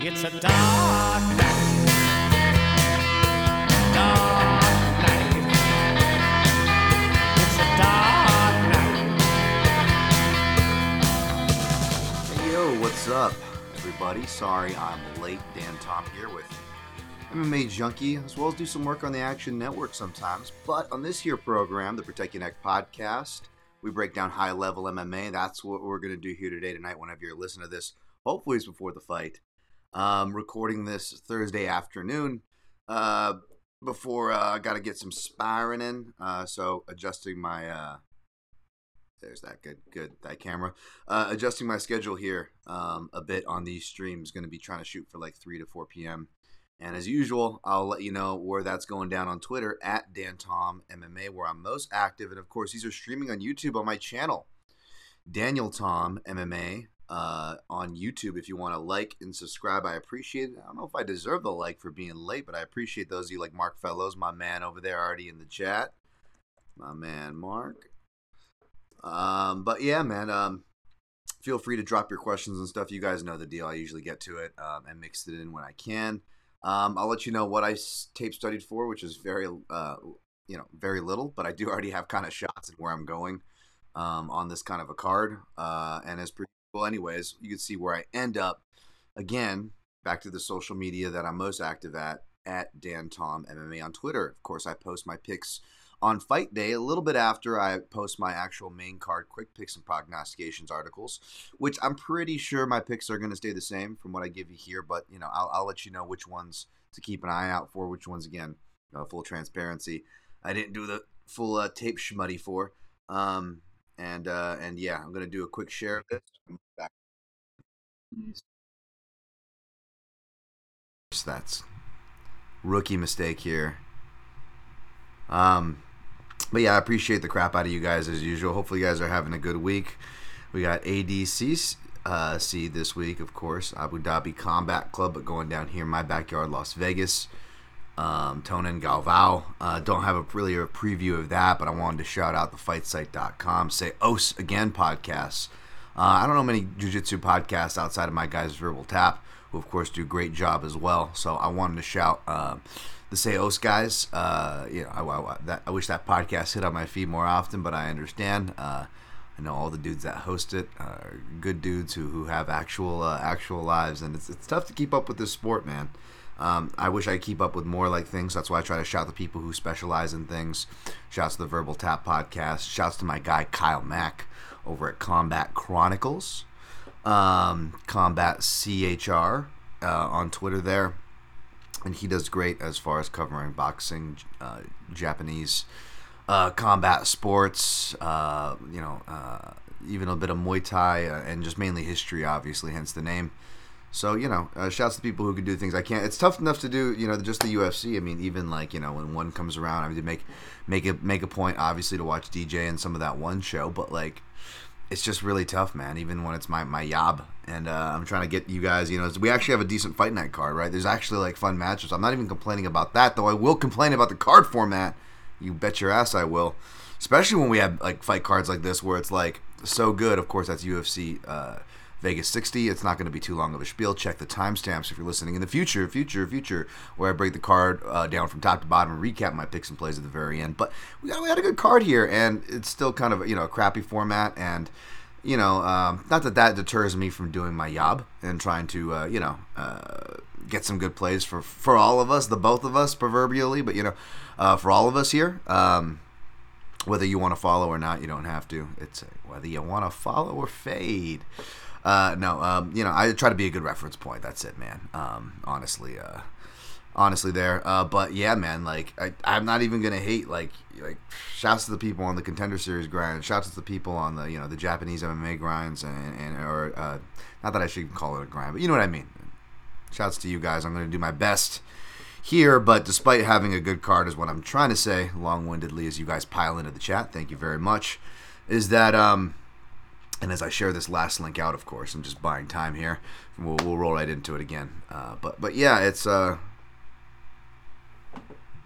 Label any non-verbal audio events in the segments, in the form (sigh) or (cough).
It's a dark night. Dark night. It's a dark night. Hey yo, what's up, everybody? Sorry I'm late. Dan Tom here with MMA Junkie, as well as do some work on the Action Network sometimes. But on this here program, the Protect Your Neck podcast, we break down high level MMA. That's what we're going to do here today, tonight, whenever you're listening to this. Hopefully, it's before the fight. Um, recording this Thursday afternoon. Uh, before uh, I got to get some sparring in, uh, so adjusting my uh, there's that good good that camera. Uh, adjusting my schedule here um, a bit on these streams going to be trying to shoot for like 3 to 4 p.m and as usual i'll let you know where that's going down on twitter at dantom mma where i'm most active. And of course these are streaming on youtube on my channel. Daniel tom mma uh, on youtube if you want to like and subscribe i appreciate it i don't know if i deserve the like for being late but i appreciate those of you like mark fellows my man over there already in the chat my man mark um, but yeah, man. Um, feel free to drop your questions and stuff. You guys know the deal. I usually get to it um, and mix it in when I can. Um, I'll let you know what I tape studied for, which is very, uh, you know, very little. But I do already have kind of shots and where I'm going um, on this kind of a card. Uh, and as well, anyways, you can see where I end up. Again, back to the social media that I'm most active at at Dan Tom MMA on Twitter. Of course, I post my picks on fight day a little bit after I post my actual main card quick picks and prognostications articles, which I'm pretty sure my picks are going to stay the same from what I give you here. But you know, I'll, I'll let you know which ones to keep an eye out for, which ones again, uh, full transparency. I didn't do the full uh, tape schmutty for, um, and uh, and yeah, I'm going to do a quick share of this. Back. That's rookie mistake here. Um, but yeah, I appreciate the crap out of you guys as usual. Hopefully, you guys are having a good week. We got ADC uh, C this week, of course, Abu Dhabi Combat Club, but going down here in my backyard, Las Vegas. Um, Tonin Galvao. Uh, don't have a really a preview of that, but I wanted to shout out the fightsite.com. Say OS again podcasts. Uh, I don't know many jiu-jitsu podcasts outside of my guys Verbal Tap, who of course do a great job as well. So I wanted to shout uh, the Seos guys. Uh, you know, I, I, that, I wish that podcast hit on my feed more often, but I understand. Uh, I know all the dudes that host it are good dudes who, who have actual uh, actual lives, and it's, it's tough to keep up with this sport, man. Um, I wish I keep up with more like things. That's why I try to shout the people who specialize in things. Shouts to the Verbal Tap podcast. Shouts to my guy Kyle Mack over at Combat Chronicles, um, Combat CHR uh, on Twitter there and he does great as far as covering boxing, uh, Japanese uh, combat sports, uh, you know, uh, even a bit of Muay Thai, and just mainly history, obviously, hence the name. So you know, uh, shouts to people who can do things I can't. It's tough enough to do, you know, just the UFC. I mean, even like you know, when one comes around, I mean, to make make a make a point, obviously, to watch DJ and some of that one show, but like it's just really tough, man. Even when it's my my yob, and uh, I'm trying to get you guys. You know, we actually have a decent fight night card, right? There's actually like fun matches. I'm not even complaining about that, though. I will complain about the card format. You bet your ass I will. Especially when we have like fight cards like this, where it's like so good. Of course, that's UFC uh, Vegas 60. It's not going to be too long of a spiel. Check the timestamps if you're listening in the future, future, future, where I break the card uh, down from top to bottom and recap my picks and plays at the very end. But we got, we got a good card here, and it's still kind of you know a crappy format and you know, um, not that that deters me from doing my job and trying to, uh, you know, uh, get some good plays for for all of us, the both of us, proverbially. But you know, uh, for all of us here, um, whether you want to follow or not, you don't have to. It's whether you want to follow or fade. Uh, no, um, you know, I try to be a good reference point. That's it, man. Um, honestly, uh, honestly there. Uh, but yeah, man, like I, I'm not even gonna hate like like shouts to the people on the contender series grind, shouts to the people on the you know the Japanese MMA grinds and and or uh, not that I should call it a grind, but you know what I mean. Shouts to you guys. I'm gonna do my best here, but despite having a good card, is what I'm trying to say, long-windedly, as you guys pile into the chat. Thank you very much. Is that um. And as I share this last link out, of course, I'm just buying time here. We'll, we'll roll right into it again. Uh, but but yeah, it's uh,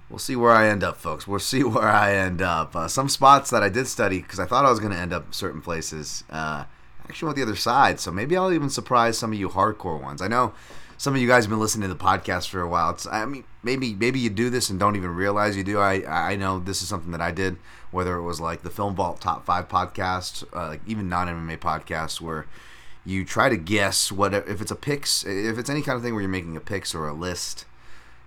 we'll see where I end up, folks. We'll see (laughs) where I end up. Uh, some spots that I did study because I thought I was going to end up certain places. Uh, actually went the other side, so maybe I'll even surprise some of you hardcore ones. I know some of you guys have been listening to the podcast for a while. It's, I mean, maybe maybe you do this and don't even realize you do. I I know this is something that I did. Whether it was like the Film Vault Top Five podcast, uh, like even non MMA podcasts, where you try to guess what if it's a picks, if it's any kind of thing where you're making a picks or a list.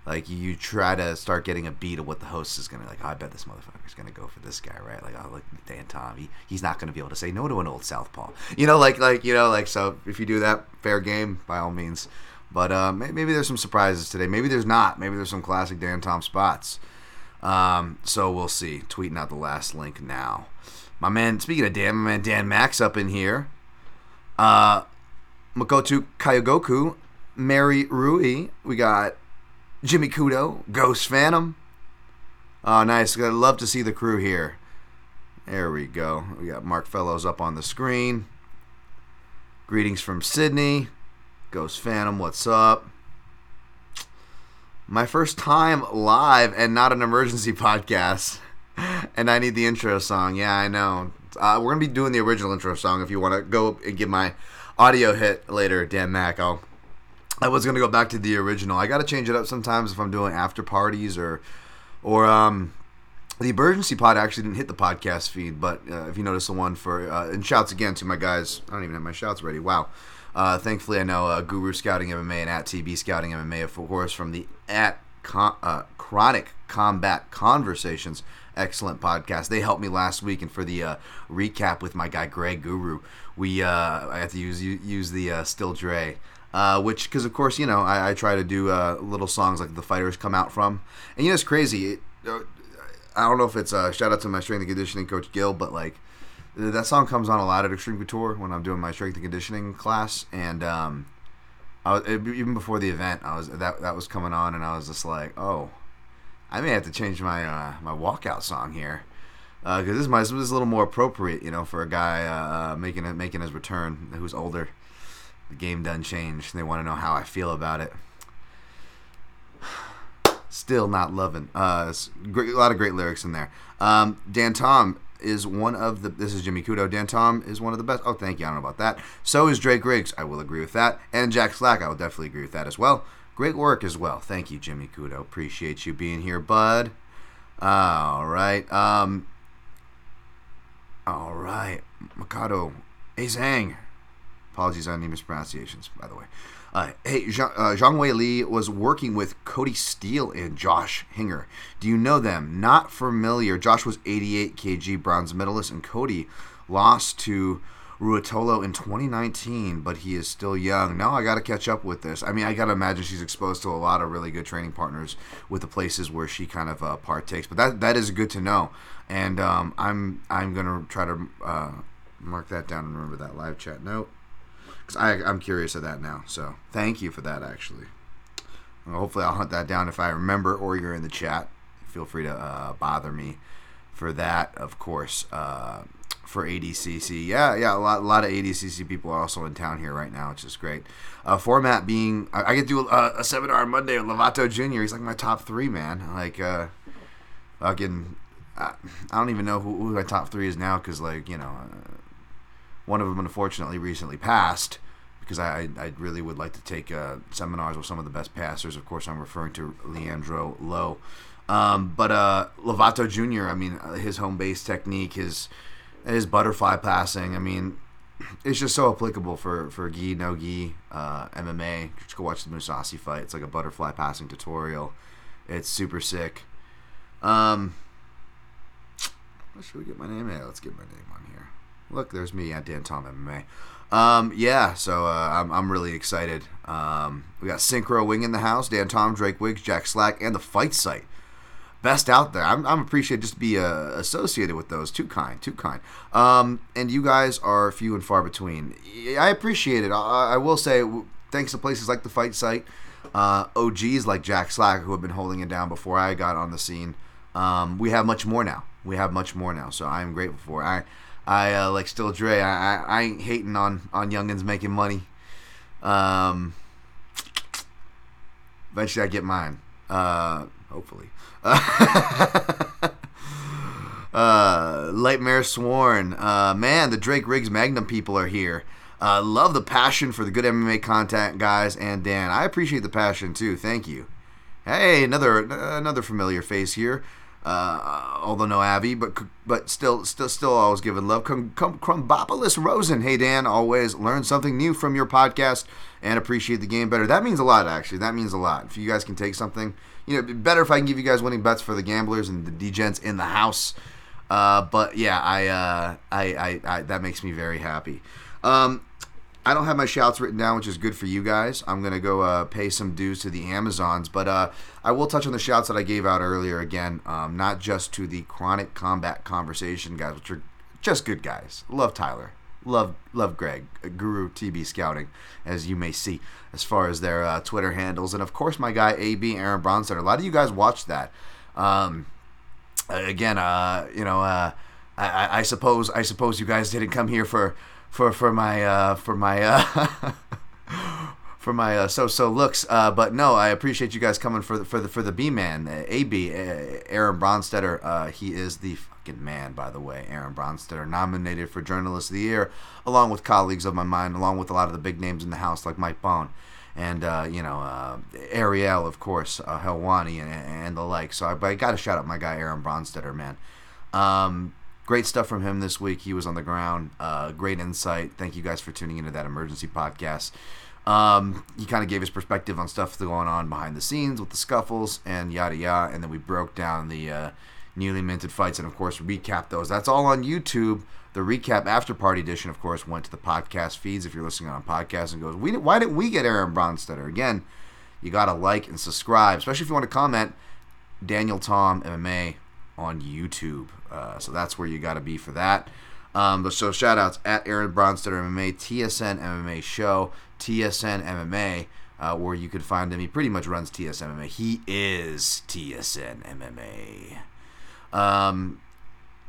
Like you try to start getting a beat of what the host is gonna like. Oh, I bet this motherfucker's gonna go for this guy, right? Like, oh, look, Dan Tom, he, he's not gonna be able to say no to an old southpaw. You know, like like you know, like so. If you do that, fair game by all means. But uh, maybe there's some surprises today. Maybe there's not. Maybe there's some classic Dan Tom spots. Um, so we'll see. Tweeting out the last link now. My man, speaking of Dan, my man Dan Max up in here. Uh, Makoto Kyogoku, Mary Rui. We got Jimmy Kudo, Ghost Phantom. Oh, nice. I'd love to see the crew here. There we go. We got Mark Fellows up on the screen. Greetings from Sydney. Ghost Phantom, what's up? My first time live and not an emergency (laughs) podcast. and I need the intro song. Yeah, I know. Uh, we're to be doing the original intro song if you want to go and give my audio hit later, Dan Mac. I'll, I was to go back to the original. I got to change it up sometimes if I'm doing after parties or, or, um, the emergency pod actually didn't hit the podcast feed, but uh, if you notice the one for, uh, and shouts again to my guys. I don't even have my shouts ready. Wow. Uh, thankfully, I know uh, Guru Scouting MMA and at TB Scouting MMA, of course, from the at Con- uh, Chronic Combat Conversations. Excellent podcast. They helped me last week, and for the uh, recap with my guy Greg Guru, we uh, I had to use use the uh, Still Dre. Uh, which, because of course, you know, I, I try to do uh, little songs like the fighters come out from, and you know, it's crazy. It, uh, I don't know if it's a shout out to my strength and conditioning coach Gil, but like that song comes on a lot at Extreme Couture when I'm doing my strength and conditioning class, and um, I was, even before the event, I was that that was coming on, and I was just like, oh, I may have to change my uh, my walkout song here because uh, this, this is a little more appropriate, you know, for a guy uh, uh making making his return who's older. The game done changed. They want to know how I feel about it. (sighs) Still not loving. Uh, great, a lot of great lyrics in there. Um, Dan Tom is one of the. This is Jimmy Kudo. Dan Tom is one of the best. Oh, thank you. I don't know about that. So is Drake Riggs. I will agree with that. And Jack Slack. I will definitely agree with that as well. Great work as well. Thank you, Jimmy Kudo. Appreciate you being here, bud. All right. Um. All right. Mikado. Azang. Apologies on any mispronunciations, by the way. Uh, hey, Zhang, uh, Zhang Wei Li was working with Cody Steele and Josh Hinger. Do you know them? Not familiar. Josh was 88 kg bronze medalist, and Cody lost to Ruotolo in 2019, but he is still young. Now I got to catch up with this. I mean, I got to imagine she's exposed to a lot of really good training partners with the places where she kind of uh, partakes. But that that is good to know, and um, I'm I'm gonna try to uh, mark that down and remember that live chat note. Cause I, I'm curious of that now. So thank you for that, actually. Well, hopefully, I'll hunt that down if I remember or you're in the chat. Feel free to uh, bother me for that, of course. Uh, for ADCC, yeah, yeah, a lot, a lot of ADCC people are also in town here right now, which is great. Uh, format being, I, I get to do a, a, seminar on Monday with Lovato Jr. He's like my top three, man. Like, uh, fucking, I, I don't even know who, who my top three is now because, like, you know, uh, one of them, unfortunately, recently passed because I, I really would like to take uh, seminars with some of the best passers. Of course, I'm referring to Leandro Lo. Um, but uh, Lovato Jr., I mean, uh, his home base technique, his his butterfly passing, I mean, (clears throat) it's just so applicable for, for gi, no gi, uh, MMA. Just go watch the Mousasi fight. It's like a butterfly passing tutorial. It's super sick. Um, should we get my name? Yeah, let's get my name on here. Look, there's me at Dan Tom MMA. Um, yeah, so uh, I'm, I'm really excited. Um, we got Synchro Wing in the house, Dan Tom, Drake Wiggs, Jack Slack, and the Fight Site. Best out there. I'm, I'm appreciated just to be uh, associated with those. Too kind, too kind. Um, and you guys are few and far between. I appreciate it. I, I will say, thanks to places like the Fight Site, uh, OGs like Jack Slack, who have been holding it down before I got on the scene. Um, we have much more now. We have much more now, so I am grateful for it. I I uh, like still Dre. I, I, I ain't hating on on youngins making money. Um, eventually I get mine. Uh, hopefully. (laughs) uh, Lightmare Sworn. Uh, man, the Drake Riggs Magnum people are here. Uh, love the passion for the good MMA content, guys, and Dan. I appreciate the passion too. Thank you. Hey, another another familiar face here. Uh, although no Abby, but but still still still always giving love. Crumbopolis Rosen. Hey Dan, always learn something new from your podcast and appreciate the game better. That means a lot, actually. That means a lot. If you guys can take something, you know, better if I can give you guys winning bets for the gamblers and the degents in the house. Uh, but yeah, I, uh, I, I, I, that makes me very happy. Um, I don't have my shouts written down, which is good for you guys. I'm gonna go uh, pay some dues to the Amazons, but uh, I will touch on the shouts that I gave out earlier again, um, not just to the Chronic Combat Conversation guys, which are just good guys. Love Tyler, love love Greg, uh, Guru TB Scouting, as you may see, as far as their uh, Twitter handles, and of course my guy AB Aaron Bronsteter. A lot of you guys watched that. Um, again, uh, you know, uh, I, I suppose I suppose you guys didn't come here for for for my uh, for my uh, (laughs) for my uh, so so looks. Uh, but no, I appreciate you guys coming for the for the for the B man, uh, AB Aaron Bronsteter. Uh, he is the fucking man, by the way. Aaron Bronsteter, nominated for Journalist of the Year, along with colleagues of my mind, along with a lot of the big names in the house like Mike Bohn. And uh, you know uh, Ariel, of course, Helwani, and, and the like. So I, I got to shout out my guy Aaron Bronsteter, man. Um, great stuff from him this week. He was on the ground. Uh, great insight. Thank you guys for tuning into that emergency podcast. Um, he kind of gave his perspective on stuff going on behind the scenes with the scuffles and yada yada, and then we broke down the uh, newly minted fights and of course recap those. That's all on YouTube. The recap after party edition, of course, went to the podcast feeds if you're listening on podcast and goes, we why didn't we get Aaron Bronsteter again? You gotta like and subscribe, especially if you want to comment. Daniel Tom MMA on YouTube. Uh, so that's where you got to be for that. Um, but so shout outs at Aaron Bronsteter MMA, TSN MMA Show, TSN MMA, uh, where you could find him. He pretty much runs TSN MMA. He is TSN MMA. Um,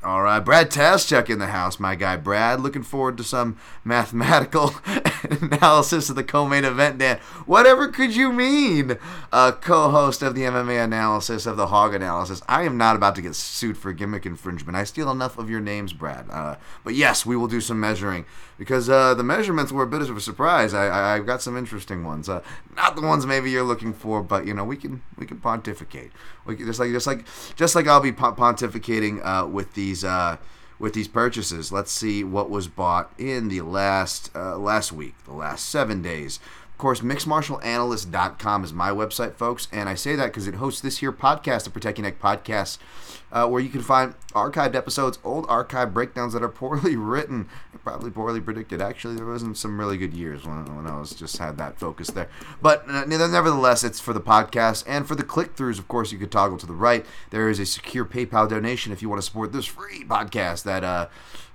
all right, Brad Taschuk in the house, my guy Brad. Looking forward to some mathematical (laughs) analysis of the co-main event, Dan. Whatever could you mean? Uh, co-host of the MMA analysis of the Hog analysis. I am not about to get sued for gimmick infringement. I steal enough of your names, Brad. Uh, but yes, we will do some measuring because uh, the measurements were a bit of a surprise. I, have got some interesting ones. Uh, not the ones maybe you're looking for, but you know we can we can pontificate. We can, just like just like just like I'll be pontificating uh, with these uh, with these purchases. Let's see what was bought in the last uh, last week, the last seven days. Of course, mixedmartialanalyst.com is my website, folks, and I say that because it hosts this here podcast, the Protect Your Neck podcast, uh, where you can find archived episodes, old archive breakdowns that are (laughs) poorly written, probably poorly predicted. Actually, there wasn't some really good years when, when I was just had that focus there. But uh, nevertheless, it's for the podcast and for the click-throughs. Of course, you could toggle to the right. There is a secure PayPal donation if you want to support this free podcast. That uh,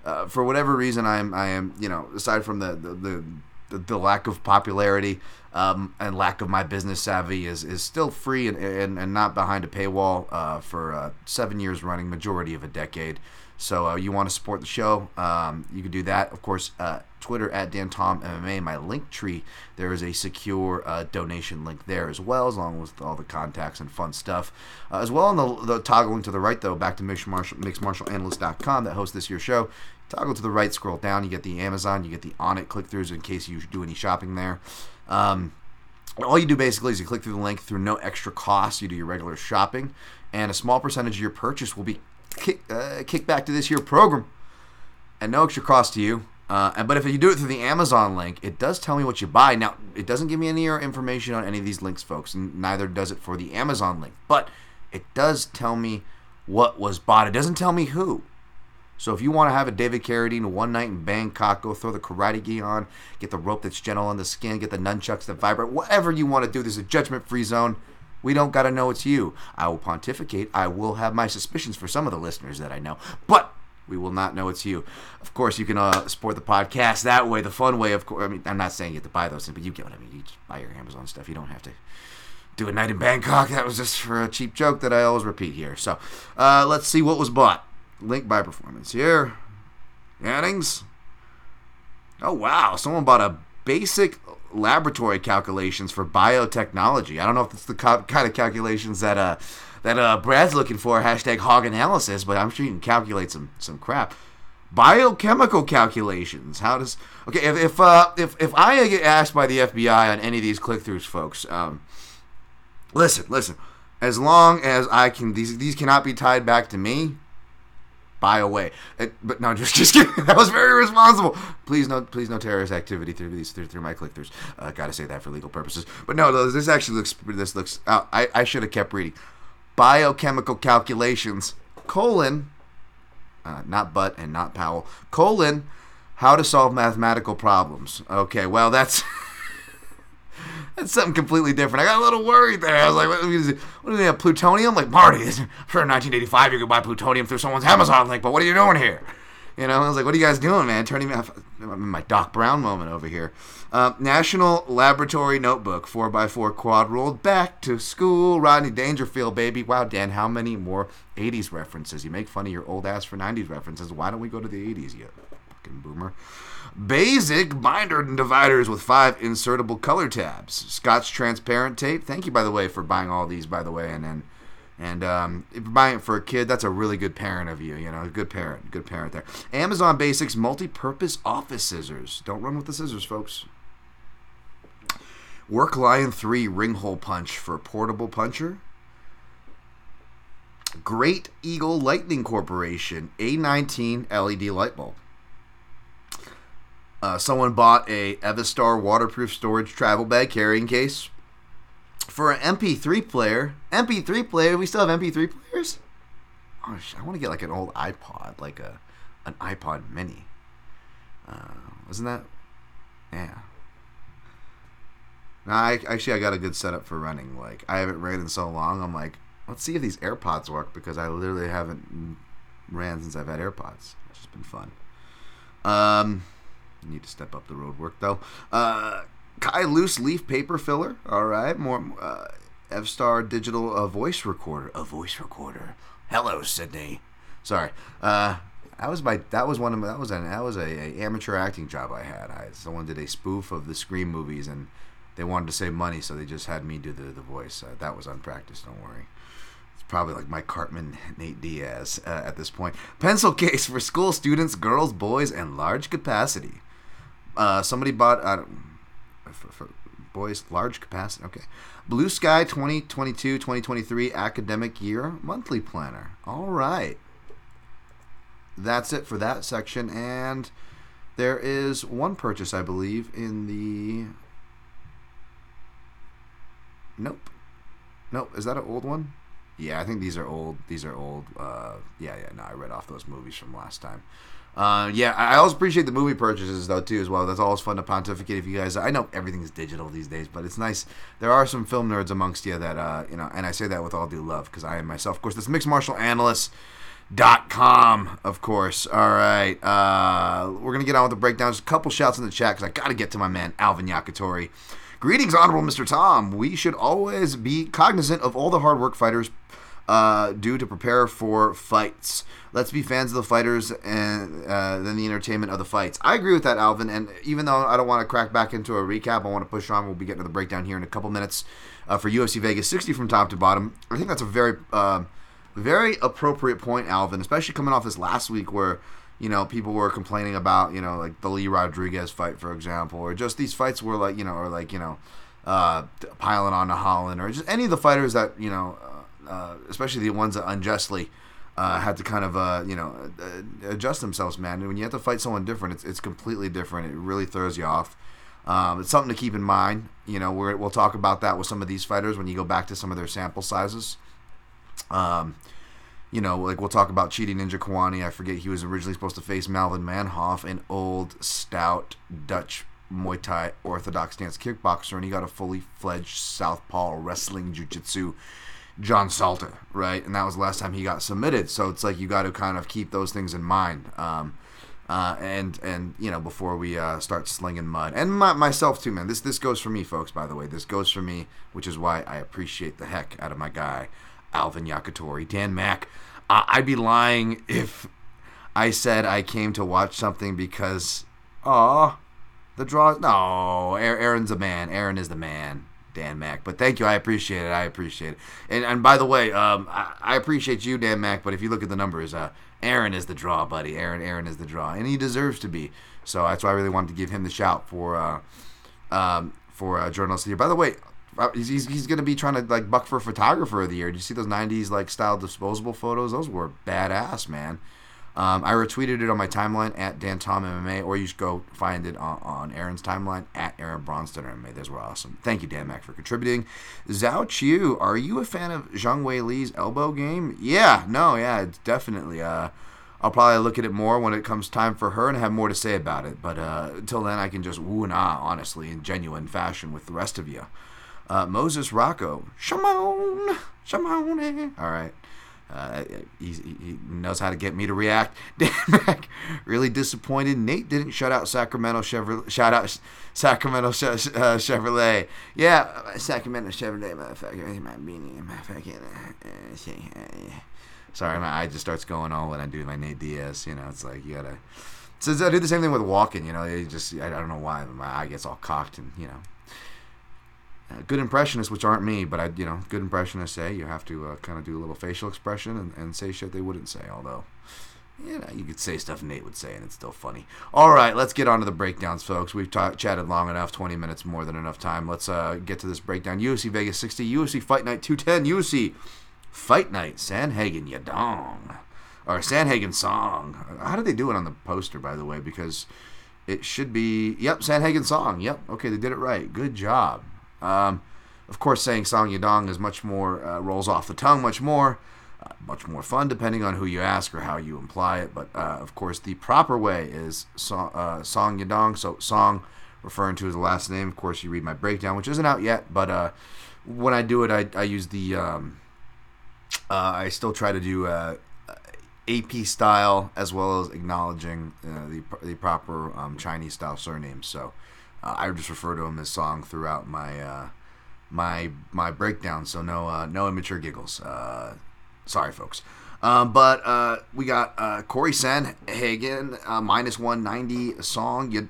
uh, for whatever reason, I am I am you know aside from the the, the the, the lack of popularity um, and lack of my business savvy is, is still free and, and, and not behind a paywall uh, for uh, seven years running, majority of a decade. So uh, you want to support the show, um, you can do that. Of course, uh, Twitter at Dan Tom MMA, my link tree. There is a secure uh, donation link there as well, as long with all the contacts and fun stuff. Uh, as well on the, the toggling to the right, though, back to mixedmartialanalyst.com that hosts this year's show. Toggle to the right, scroll down, you get the Amazon, you get the Onnit click throughs in case you do any shopping there. Um, all you do basically is you click through the link through no extra cost. You do your regular shopping, and a small percentage of your purchase will be kick, uh, kicked back to this year program at no extra cost to you. Uh, but if you do it through the Amazon link, it does tell me what you buy. Now, it doesn't give me any information on any of these links, folks, and neither does it for the Amazon link. But it does tell me what was bought. It doesn't tell me who. So if you want to have a David Carradine one night in Bangkok, go throw the karate gi on, get the rope that's gentle on the skin, get the nunchucks that vibrate, whatever you want to do. There's a judgment-free zone. We don't got to know it's you. I will pontificate. I will have my suspicions for some of the listeners that I know, but we will not know it's you. Of course, you can uh, support the podcast that way, the fun way. Of course, I mean, I'm not saying you have to buy those things, but you get what I mean. You just buy your Amazon stuff. You don't have to do a night in Bangkok. That was just for a cheap joke that I always repeat here. So uh, let's see what was bought. Link by performance here. Yannings. Oh wow, someone bought a basic laboratory calculations for biotechnology. I don't know if it's the kind of calculations that uh that uh Brad's looking for. Hashtag hog analysis, but I'm sure you can calculate some some crap. Biochemical calculations. How does okay if if uh, if if I get asked by the FBI on any of these click throughs, folks, um, listen, listen. As long as I can, these these cannot be tied back to me buy away. It, but no, (laughs) just just kidding. That was very responsible. Please no, please no terrorist activity through these through, through my click throughs. Uh, Got to say that for legal purposes. But no, this actually looks this looks. Uh, I I should have kept reading. Biochemical calculations colon, uh, not but and not Powell colon, how to solve mathematical problems. Okay, well that's. (laughs) That's (laughs) something completely different. I got a little worried there. I was like, what, is what is it, plutonium? Like, Marty, (laughs) I'm sure in 1985 you could buy plutonium through someone's Amazon link, but what are you doing here? You know, I was like, what are you guys doing, man? Turning me off. I'm in my Doc Brown moment over here. Uh, National Laboratory Notebook, 4x4 quad rolled back to school. Rodney Dangerfield, baby. Wow, Dan, how many more 80s references? You make fun of your old ass for 90s references. Why don't we go to the 80s, you fucking boomer? Basic binder and dividers with five insertable color tabs. Scotch transparent tape. Thank you, by the way, for buying all these, by the way. And then, and um, if you're buying it for a kid, that's a really good parent of you. You know, good parent, good parent there. Amazon Basics multi-purpose office scissors. Don't run with the scissors, folks. Work Lion 3 ring hole punch for portable puncher. Great Eagle Lightning Corporation A19 LED light bulb. Uh, someone bought a Evistar waterproof storage travel bag carrying case for an MP3 player. MP3 player? We still have MP3 players? Oh, I want to get like an old iPod, like a an iPod Mini. Uh, wasn't that? Yeah. No, I, actually I got a good setup for running. Like I haven't ran in so long. I'm like, let's see if these AirPods work because I literally haven't ran since I've had AirPods. It's just been fun. Um. Need to step up the road work though. Uh, Kai loose leaf paper filler. All right, more uh, Evstar digital uh, voice recorder. A voice recorder. Hello, Sydney. Sorry. Uh, that was my. That was one of my, that was an that was a, a amateur acting job I had. I someone did a spoof of the Scream movies and they wanted to save money, so they just had me do the the voice. Uh, that was unpracticed. Don't worry It's probably like Mike Cartman, (laughs) Nate Diaz uh, at this point. Pencil case for school students, girls, boys, and large capacity. Uh, somebody bought uh, for, for boys large capacity. Okay, Blue Sky 2022 2023 academic year monthly planner. All right, that's it for that section. And there is one purchase, I believe, in the. Nope. Nope. Is that an old one? Yeah, I think these are old. These are old. Uh, yeah, yeah. No, I read off those movies from last time. Uh, yeah, I always appreciate the movie purchases though too as well. That's always fun to pontificate. If you guys, I know everything's digital these days, but it's nice. There are some film nerds amongst you that uh, you know, and I say that with all due love because I am myself. Of course, this mixed martial analyst. Dot com, of course. All right, uh, we're gonna get on with the breakdown. Just a couple shouts in the chat because I got to get to my man Alvin Yakitori. Greetings, honorable Mr. Tom. We should always be cognizant of all the hard work fighters uh, do to prepare for fights. Let's be fans of the fighters and uh, then the entertainment of the fights. I agree with that, Alvin. And even though I don't want to crack back into a recap, I want to push on. We'll be getting to the breakdown here in a couple minutes uh, for UFC Vegas 60 from top to bottom. I think that's a very, uh, very appropriate point, Alvin, especially coming off this last week where you know, people were complaining about, you know, like the Lee Rodriguez fight, for example, or just these fights were like, you know, or like, you know, uh, piling on to Holland, or just any of the fighters that, you know, uh, especially the ones that unjustly uh, had to kind of uh, you know uh, adjust themselves, man. And when you have to fight someone different, it's, it's completely different. It really throws you off. Um, it's something to keep in mind. You know, we will talk about that with some of these fighters when you go back to some of their sample sizes. Um, you know, like we'll talk about Chidi Njokuani. I forget he was originally supposed to face Melvin Manhoef, an old, stout Dutch Muay Thai orthodox stance kickboxer, and he got a fully fledged southpaw wrestling jiu-jitsu John Salter, right? And that was the last time he got submitted. So it's like you got to kind of keep those things in mind. Um, uh, and and you know before we uh, start slinging mud and my, myself too man this this goes for me folks by the way this goes for me which is why I appreciate the heck out of my guy Alvin Yakitori Dan Mack I'd be lying if I said I came to watch something because aw the draw no Aaron's a man Aaron is the man Dan Mack. But thank you. I appreciate it. I appreciate it. And and by the way, um, I, I, appreciate you, Dan Mack. But if you look at the numbers, uh, Aaron is the draw, buddy. Aaron, Aaron is the draw, and he deserves to be. So that's why I really wanted to give him the shout for uh, um, for uh, journalist of the year. By the way, uh, he's, he's, he's going to be trying to like buck for photographer of the year. Did you see those '90s like style disposable photos? Those were badass, man. Um, I retweeted it on my timeline at Dan Tom MMA, or you just go find it on, on Aaron's timeline at Aaron Bronsteter MMA. Those were awesome. Thank you, Dan Mack, for contributing. Zhao Chiu, are you a fan of Zhang Wei Li's elbow game? Yeah, no, yeah, definitely. Uh, I'll probably look at it more when it comes time for her and have more to say about it. But uh, until then, I can just woo and ah, honestly, in genuine fashion with the rest of you. Uh, Moses Rocco, Shimon, Shimon. All right. Uh, he, he, knows how to get me to react. (laughs) Dan really disappointed. Nate didn't shut out Sacramento Chevrolet. Shout out Sacramento uh, Chevrolet. Yeah, Sacramento Chevrolet, motherfucker. My beanie, motherfucking. Uh, sorry, my eye just starts going on when I do my Nate Diaz. You know, it's like you gotta. So I do the same thing with walking. You know, you just I, I don't know why my eye gets all cocked and you know good impressionists, which aren't me, but I, you know, good impressionists say you have to uh, kind of do a little facial expression and, and say shit they wouldn't say. Although, you know, you could say stuff Nate would say and it's still funny. All right, let's get on to the breakdowns, folks. We've ta- chatted long enough, 20 minutes more than enough time. Let's uh, get to this breakdown. UFC Vegas 60, UFC Fight Night 210, UFC Fight Night Sandhagen Yadong. Or Sandhagen Song. How did they do it on the poster, by the way? Because it should be, yep, Sandhagen Song. Yep, okay, they did it right. Good job. Um, of course, saying Song Yadong is much more, uh, rolls off the tongue much more, uh, much more fun depending on who you ask or how you imply it. But uh, of course, the proper way is Song, uh, Song Yadong. So, Song referring to his last name. Of course, you read my breakdown, which isn't out yet, but uh, when I do it, I, I use the, um, uh, I still try to do AP style as well as acknowledging the, the proper um, Chinese style surnames. So, uh, I just refer to him as Song throughout my uh, my my breakdown. So no uh, no immature giggles. Uh, sorry, folks. Um, but uh, we got uh, Corey Sandhagen minus one ninety song Yad,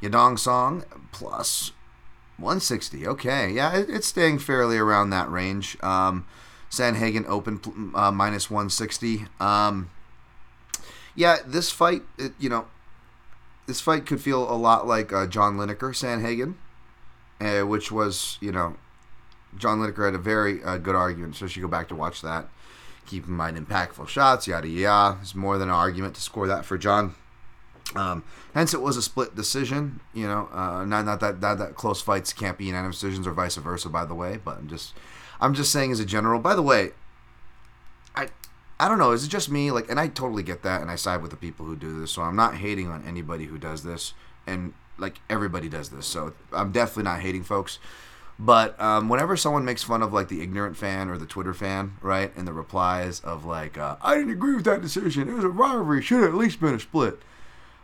Yadong song plus one sixty. Okay, yeah, it, it's staying fairly around that range. Um, Sandhagen open minus one sixty. Um, yeah, this fight, it, you know, this fight could feel a lot like uh, John Lineker Sandhagen, uh, which was you know John Lineker had a very uh, good argument. So you go back to watch that. Keep in mind impactful shots, yada yada. It's more than an argument to score that for John. Um, hence, it was a split decision. You know, uh, not not that, that that close fights can't be unanimous decisions or vice versa. By the way, but I'm just I'm just saying as a general. By the way, I don't know. Is it just me? Like, and I totally get that, and I side with the people who do this. So I'm not hating on anybody who does this, and like everybody does this. So I'm definitely not hating folks. But um, whenever someone makes fun of like the ignorant fan or the Twitter fan, right, and the replies of like, uh, "I didn't agree with that decision. It was a rivalry. Should have at least been a split."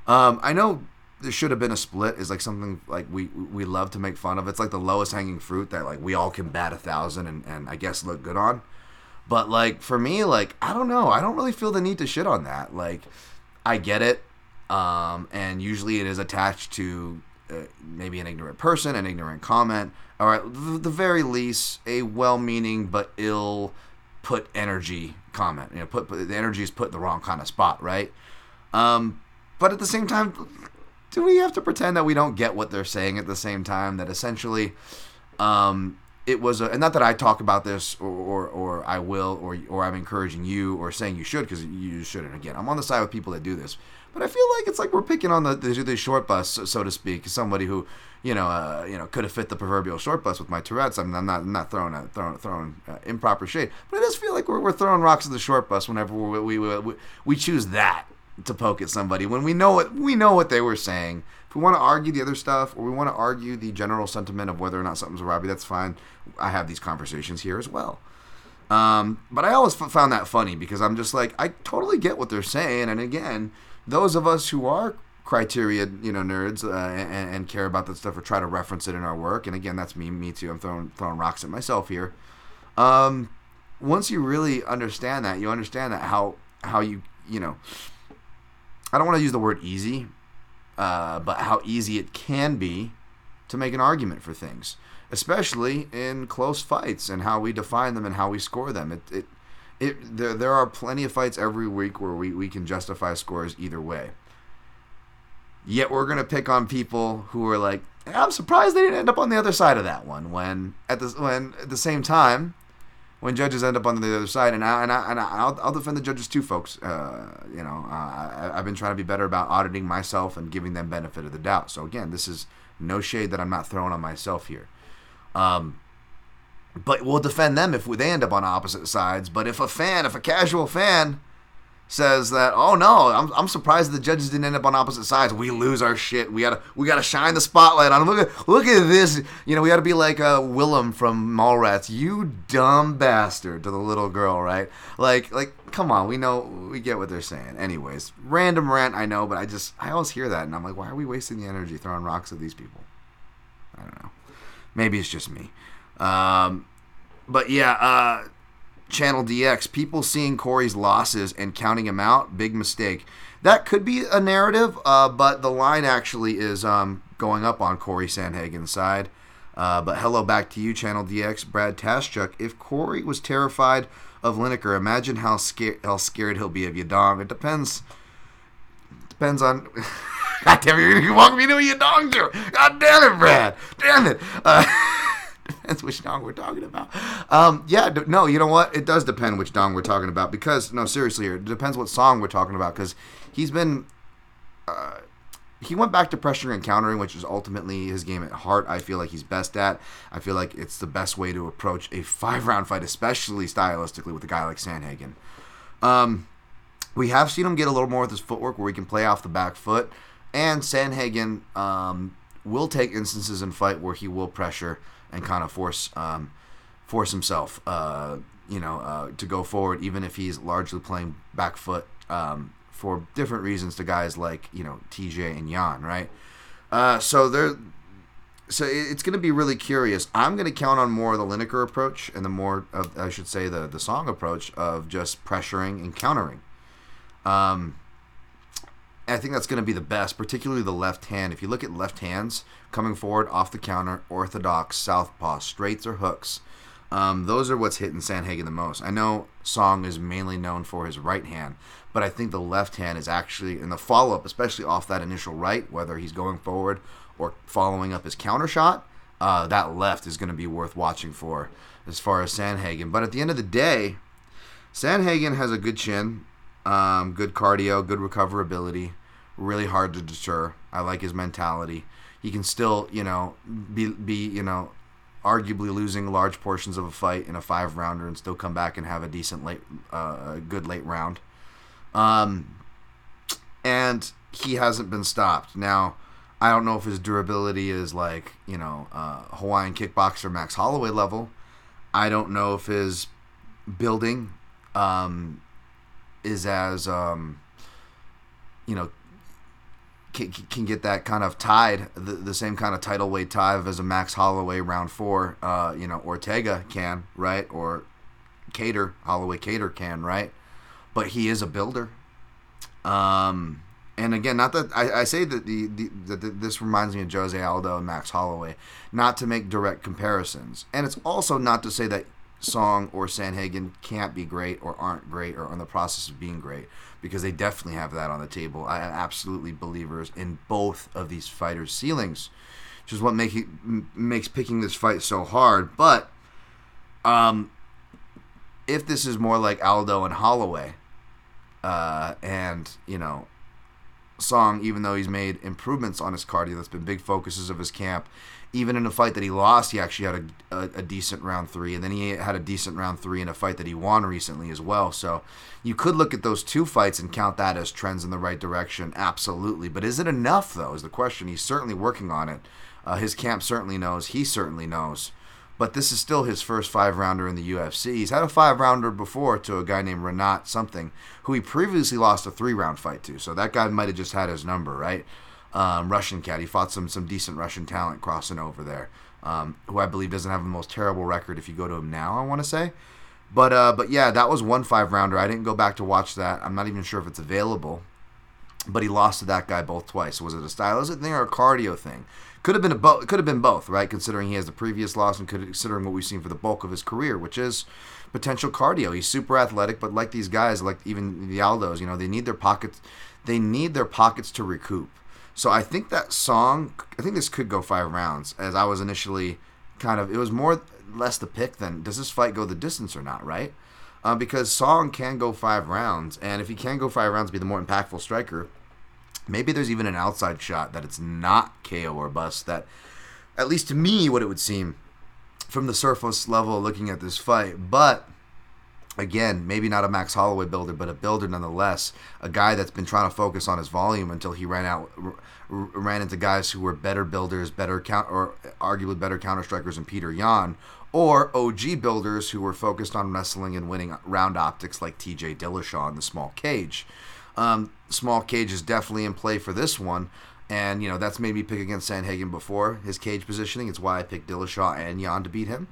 Um, I know there should have been a split is like something like we we love to make fun of. It's like the lowest hanging fruit that like we all can bat a thousand and, and I guess look good on. But like for me, like I don't know, I don't really feel the need to shit on that. Like I get it, um, and usually it is attached to uh, maybe an ignorant person, an ignorant comment, or at the very least a well-meaning but ill put energy comment. You know, put, put the energy is put in the wrong kind of spot, right? Um, but at the same time, do we have to pretend that we don't get what they're saying at the same time? That essentially, um, it was a, and not that I talk about this or, or, or I will or or I'm encouraging you or saying you should because you shouldn't. Again, I'm on the side with people that do this, But I feel like it's like we're picking on the the, the short bus, so, so to speak, somebody who you know uh, you know could have fit the proverbial short bus with my Tourette's. I mean, I'm not I'm not throwing a, throwing throwing uh, improper shade, but it does feel like we're, we're throwing rocks at the short bus whenever we we, we we choose that to poke at somebody when we know what we know what they were saying. We want to argue the other stuff, or we want to argue the general sentiment of whether or not something's a robbery, that's fine. I have these conversations here as well. Um, but I always f- found that funny because I'm just like, I totally get what they're saying. And again, those of us who are criteria, you know, nerds uh, and, and, care about that stuff or try to reference it in our work. And again, that's me, me too. I'm throwing throwing rocks at myself here. Um, once you really understand that, you understand that how how you you know, I don't want to use the word easy, uh, but how easy it can be to make an argument for things especially in close fights and how we define them and how we score them. It, it, it there, there are plenty of fights every week where we, we can justify scores either way. Yet we're gonna pick on people who are like, I'm surprised they didn't end up on the other side of that one. When at the when at the same time, when judges end up on the other side, and I and I and I'll, I'll defend the judges too, folks. Uh, you know, uh, I, I've been trying to be better about auditing myself and giving them benefit of the doubt. So again, this is no shade that I'm not throwing on myself here. Um, but we'll defend them if they end up on opposite sides. But if a fan, if a casual fan says that, oh no, I'm, I'm surprised the judges didn't end up on opposite sides. We lose our shit. We gotta we gotta shine the spotlight on them. Look at look at this. You know, we gotta be like uh, Willem from Mallrats. You dumb bastard to the little girl, right? Like like come on, we know we get what they're saying. Anyways, random rant, I know, but I just I always hear that and I'm like, why are we wasting the energy throwing rocks at these people? I don't know. Maybe it's just me. Um, but yeah, uh, Channel DX, people seeing Corey's losses and counting him out, big mistake. That could be a narrative, uh, but the line actually is um, going up on Corey Sandhagen's side. Uh, but hello back to you, Channel DX, Brad Taschuk. If Corey was terrified of Lineker, imagine how scared how scared he'll be of Yadong. It depends. Depends on. (laughs) God damn it, you walk me to a Yadong joke. God damn it, Brad. Damn it. Uh, (laughs) depends which dong we're talking about. Um, yeah, no, you know what? It does depend which dong we're talking about because, no, seriously, it depends what song we're talking about because he's been. Uh, he went back to pressure and countering, which is ultimately his game at heart. I feel like he's best at. I feel like it's the best way to approach a five round fight, especially stylistically with a guy like Sandhagen. Um, we have seen him get a little more with his footwork where he can play off the back foot. And Sandhagen um, will take instances in fight where he will pressure and kind of force um, force himself, uh, you know, uh, to go forward, even if he's largely playing back foot um, for different reasons to guys like you know TJ and Jan, right? Uh, so there, so it's going to be really curious. I'm going to count on more of the Lineker approach and the more of I should say the the song approach of just pressuring and countering. Um, I think that's going to be the best, particularly the left hand. If you look at left hands coming forward off the counter, orthodox, southpaw, straights or hooks, um, those are what's hitting Sandhagen the most. I know Song is mainly known for his right hand, but I think the left hand is actually in the follow up, especially off that initial right, whether he's going forward or following up his counter shot. Uh, that left is going to be worth watching for as far as Sandhagen. But at the end of the day, Sandhagen has a good chin, um, good cardio, good recoverability really hard to deter. I like his mentality. He can still, you know, be be you know, arguably losing large portions of a fight in a five rounder and still come back and have a decent late, uh, good late round. Um, and he hasn't been stopped. Now, I don't know if his durability is like you know uh, Hawaiian kickboxer Max Holloway level. I don't know if his building um, is as um, you know can, can get that kind of tied, the, the same kind of title weight tie as a Max Holloway round four, uh, you know, Ortega can, right? Or Kattar, Holloway Kattar can, right? But he is a builder. Um, and again, not that I, I say that the, the that this reminds me of Jose Aldo and Max Holloway, not to make direct comparisons, and it's also not to say that Song or Sandhagen can't be great or aren't great or in the process of being great because they definitely have that on the table. I am absolutely believers in both of these fighters' ceilings, which is what make makes picking this fight so hard. But um, if this is more like Aldo and Holloway, uh, and you know, Song, even though he's made improvements on his cardio, that's been big focuses of his camp. Even in a fight that he lost, he actually had a, a, a, decent round three, and then he had a decent round three in a fight that he won recently as well. So you could look at those two fights and count that as trends in the right direction, absolutely. But is it enough, though, is the question. He's certainly working on it. Uh, his camp certainly knows. He certainly knows. But this is still his first five rounder in the UFC. He's had a five rounder before to a guy named Renat something, who he previously lost a three round fight to. So that guy might have just had his number, right? Um, Russian cat. He fought some some decent Russian talent crossing over there, um, who I believe doesn't have the most terrible record if you go to him now. I want to say, but uh, but yeah, that was one five rounder. I didn't go back to watch that. I'm not even sure if it's available. But he lost to that guy both twice. Was it a stylistic thing or a cardio thing? Could have been a bo- could have been both, right? Considering he has the previous loss and considering what we've seen for the bulk of his career, which is potential cardio. He's super athletic, but like these guys, like even the Aldos, you know, they need their pockets. They need their pockets to recoup. So I think that song, I think this could go five rounds, as I was initially kind of. It was more less the pick than does this fight go the distance or not, right? Uh, because Song can go five rounds, and if he can go five rounds, be the more impactful striker. Maybe there's even an outside shot that it's not KO or bust. That, at least to me, what it would seem from the surface level looking at this fight, but again, maybe not a Max Holloway builder, but a builder nonetheless. A guy that's been trying to focus on his volume until he ran out, r- ran into guys who were better builders, better count, or arguably better counter strikers than Petr Yan, or OG builders who were focused on wrestling and winning round optics like T.J. Dillashaw in the small cage. Um, small cage is definitely in play for this one. And, you know, that's made me pick against Sandhagen before his cage positioning. It's why I picked Dillashaw and Yan to beat him.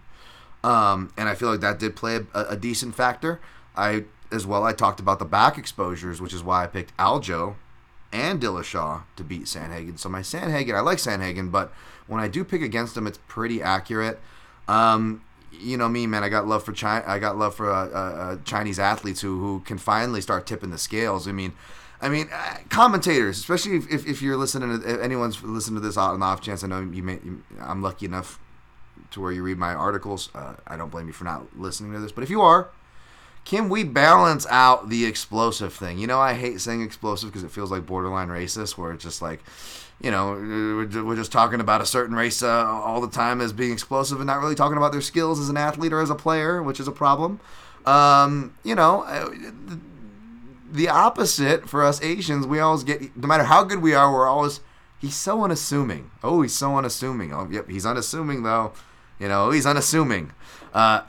Um, and I feel like that did play a, a, decent factor. I as well. I talked about the back exposures, which is why I picked Aljo and Dillashaw to beat Sandhagen. So my Sandhagen, I like Sandhagen, but when I do pick against him, it's pretty accurate. Um, you know me, man. I got love for China. I got love for uh, uh, uh, Chinese athletes who who can finally start tipping the scales. I mean. I mean, uh, commentators, especially if, if, if, you're listening to if anyone's listening to this on off chance. I know you may. I'm lucky enough to where you read my articles. Uh, I don't blame you for not listening to this, but if you are, can we balance out the explosive thing? You know, I hate saying explosive because it feels like borderline racist, where it's just like, you know, we're just talking about a certain race uh, all the time as being explosive and not really talking about their skills as an athlete or as a player, which is a problem. Um, you know, uh, the opposite for us Asians, we always get, no matter how good we are, we're always, he's so unassuming. Oh, he's so unassuming. Oh, yep, he's unassuming though. You know, he's unassuming. Uh,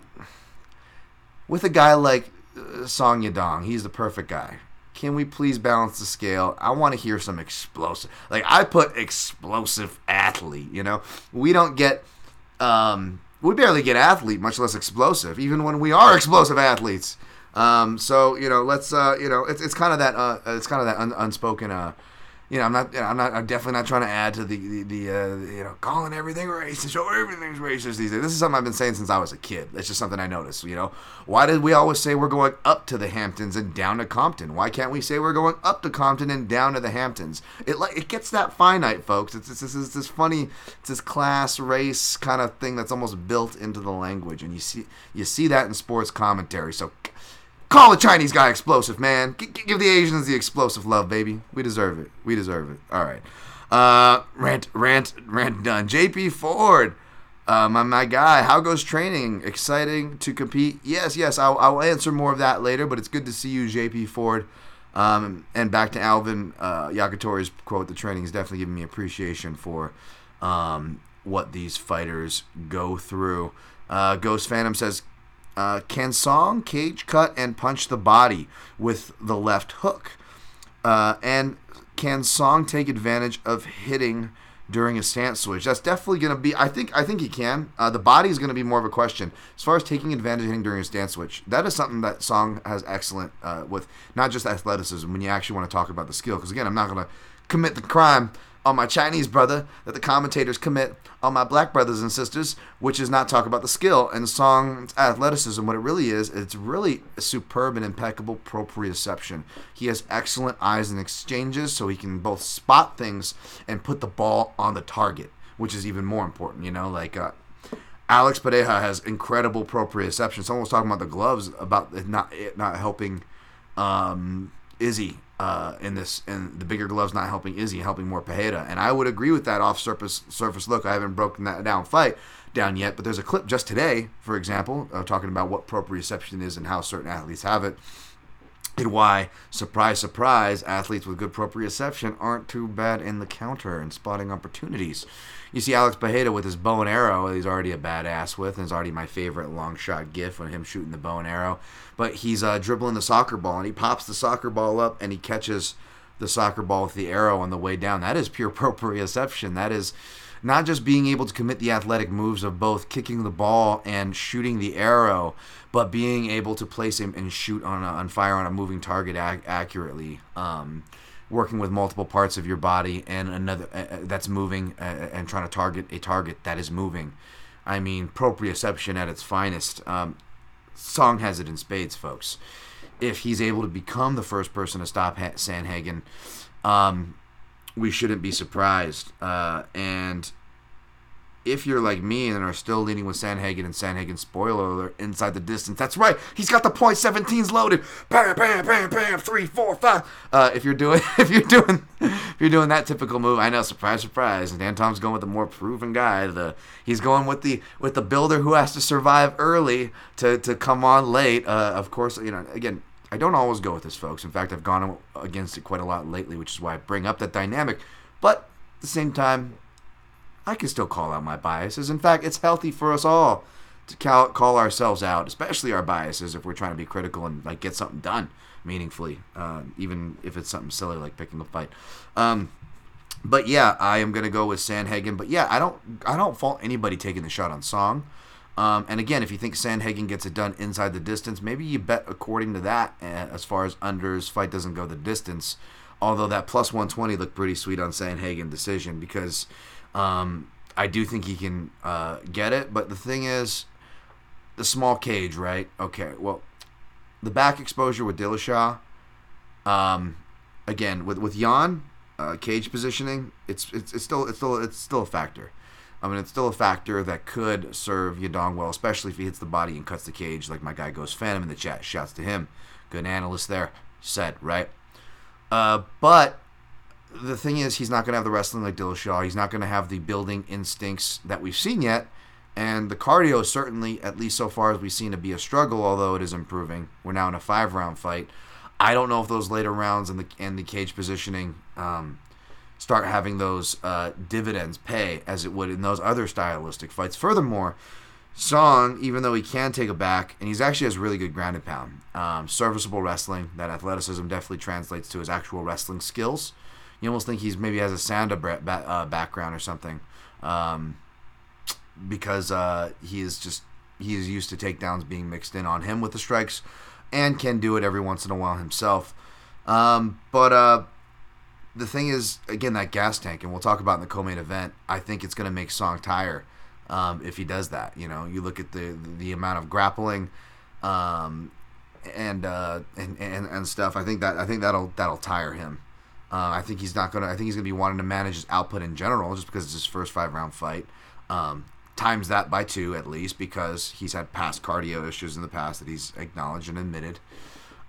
with a guy like uh, Song Yadong, he's the perfect guy. Can we please balance the scale? I want to hear some explosive. Like I put explosive athlete. You know, we don't get. Um, we barely get athlete, much less explosive. Even when we are explosive athletes. Um, so you know, let's uh, you know, it's, it's kind of that uh, it's kind of that un- unspoken uh, you know, I'm not, you know, I'm not, I'm definitely not trying to add to the, the, the uh, you know, calling everything racist. Oh, everything's racist these days. This is something I've been saying since I was a kid. It's just something I noticed. You know, why did we always say we're going up to the Hamptons and down to Compton? Why can't we say we're going up to Compton and down to the Hamptons? It like it gets that finite, folks. It's, it's this funny, it's this class race kind of thing that's almost built into the language, and you see, you see that in sports commentary. So Call the Chinese guy explosive, man. G- give the Asians the explosive love, baby. We deserve it. We deserve it. All right. Uh, rant, rant, rant done. JP Ford, uh, my, my guy. How goes training? Exciting to compete? Yes, yes. I'll, I'll answer more of that later, but it's good to see you, JP Ford. Um, and back to Alvin uh, quote, the training is definitely giving me appreciation for um, what these fighters go through. Uh, Ghost Phantom says, uh, can Song cage cut and punch the body with the left hook? Uh, and can Song take advantage of hitting during a stance switch? That's definitely going to be. I think. I think he can. Uh, the body is going to be more of a question as far as taking advantage of hitting during a stance switch. That is something that Song has excellent uh, with, not just athleticism. When you actually want to talk about the skill, because again, I'm not going to commit the crime on my Chinese brother that the commentators commit on my black brothers and sisters, which is not talk about the skill and song athleticism. What it really is, it's really a superb and impeccable proprioception. He has excellent eyes and exchanges, so he can both spot things and put the ball on the target, which is even more important. You know, like. Uh, Alex Pereira has incredible proprioception. Someone was talking about the gloves, about it not it not helping um, Izzy uh, in this, and the bigger gloves not helping Izzy, helping more Pereira. And I would agree with that off surface surface look. I haven't broken that down fight down yet, but there's a clip just today, for example, uh, talking about what proprioception is and how certain athletes have it. And why, surprise, surprise, athletes with good proprioception aren't too bad in the counter and spotting opportunities. You see Alex Pereira with his bow and arrow, he's already a badass with, and it's already my favorite long shot gif when him shooting the bow and arrow. But he's uh, dribbling the soccer ball, and he pops the soccer ball up, and he catches the soccer ball with the arrow on the way down. That is pure (laughs) proprioception. That is not just being able to commit the athletic moves of both kicking the ball and shooting the arrow, but being able to place him and shoot on a, on fire on a moving target ac- accurately. Um, working with multiple parts of your body and another uh, uh that's moving uh, uh, and trying to target a target that is moving. I mean, proprioception at its finest. Um, Song has it in spades, folks. If he's able to become the first person to stop ha- Sandhagen, um, we shouldn't be surprised. Uh, and if you're like me and are still leaning with Sandhagen and Sandhagen spoiler alert inside the distance, that's right. He's got the point 17s loaded. Bam, bam, bam, bam. Three, four, five. Uh, if you're doing, (laughs) if you're doing, if you're doing that typical move, I know. Surprise, surprise. Dan Tom's going with the more proven guy. The he's going with the with the builder who has to survive early to to come on late. Uh, of course, you know. Again, I don't always go with this, folks. In fact, I've gone against it quite a lot lately, which is why I bring up that dynamic. But at the same time, I can still call out my biases. In fact, it's healthy for us all to call, call ourselves out, especially our biases, if we're trying to be critical and like get something done meaningfully, uh, even if it's something silly like picking a fight. Um, but yeah, I am gonna go with Sandhagen. But yeah, I don't I don't fault anybody taking the shot on Song. Um, and again, if you think Sandhagen gets it done inside the distance, maybe you bet according to that uh, as far as unders, fight doesn't go the distance. Although that plus 120 looked pretty sweet on Sandhagen decision because um, I do think he can uh, get it. But the thing is, the small cage, right? Okay, well, the back exposure with Dillashaw, um, again with with Yan, uh, cage positioning, it's, it's it's still it's still it's still a factor. I mean, it's still a factor that could serve Yadong well, especially if he hits the body and cuts the cage, like my guy Ghost Phantom in the chat. Shouts to him. Good analyst there. Said, right? Uh, but the thing is, he's not going to have the wrestling like Dillashaw. He's not going to have the building instincts that we've seen yet. And the cardio is certainly, at least so far as we've seen, to be a struggle, although it is improving. We're now in a five round fight. I don't know if those later rounds and the and the cage positioning um, start having those uh, dividends pay as it would in those other stylistic fights. Furthermore, Song, even though he can take a back, and he's actually has really good grounded pound, um, serviceable wrestling. That athleticism definitely translates to his actual wrestling skills. You almost think he's maybe has a Sanda uh, background or something, um, because uh, he is just he is used to takedowns being mixed in on him with the strikes, and can do it every once in a while himself. Um, but uh, the thing is, again, that gas tank, and we'll talk about in the co-main event. I think it's going to make Song tire um, if he does that. You know, you look at the the amount of grappling, um, and, uh, and and and stuff. I think that I think that'll that'll tire him. Uh, I think he's not gonna. I think he's gonna be wanting to manage his output in general, just because it's his first five round fight. Um, times that by two at least, because he's had past cardio issues in the past that he's acknowledged and admitted.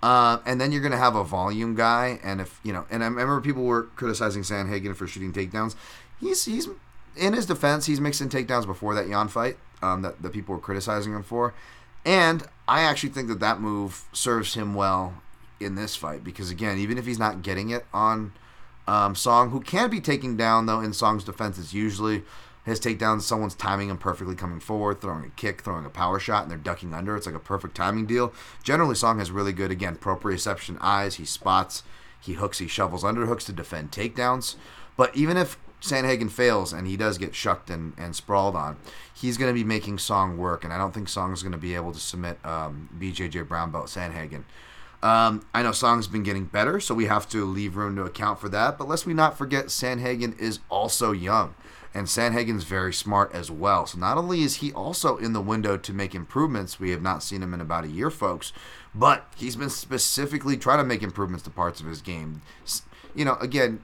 Uh, and then you're going to have a volume guy, and if you know, and I remember people were criticizing Sandhagen for shooting takedowns. He's he's in his defense, he's mixing takedowns before that Yan fight um, that that people were criticizing him for, and I actually think that that move serves him well in this fight because again, even if he's not getting it on um, Song, who can be taken down though in Song's defense, it's usually his takedowns, someone's timing him perfectly coming forward, throwing a kick, throwing a power shot, and they're ducking under. It's like a perfect timing deal. Generally, Song has really good, again, proprioception eyes. He spots, he hooks, he shovels underhooks to defend takedowns. But even if Sandhagen fails and he does get shucked and, and sprawled on, he's going to be making Song work, and I don't think Song's going to be able to submit um, BJJ Brown Belt Sandhagen. Um, I know Song's been getting better, so we have to leave room to account for that. But lest we not forget, Sandhagen is also young and Sandhagen's very smart as well. So not only is he also in the window to make improvements, we have not seen him in about a year, folks, but he's been specifically trying to make improvements to parts of his game. You know, again,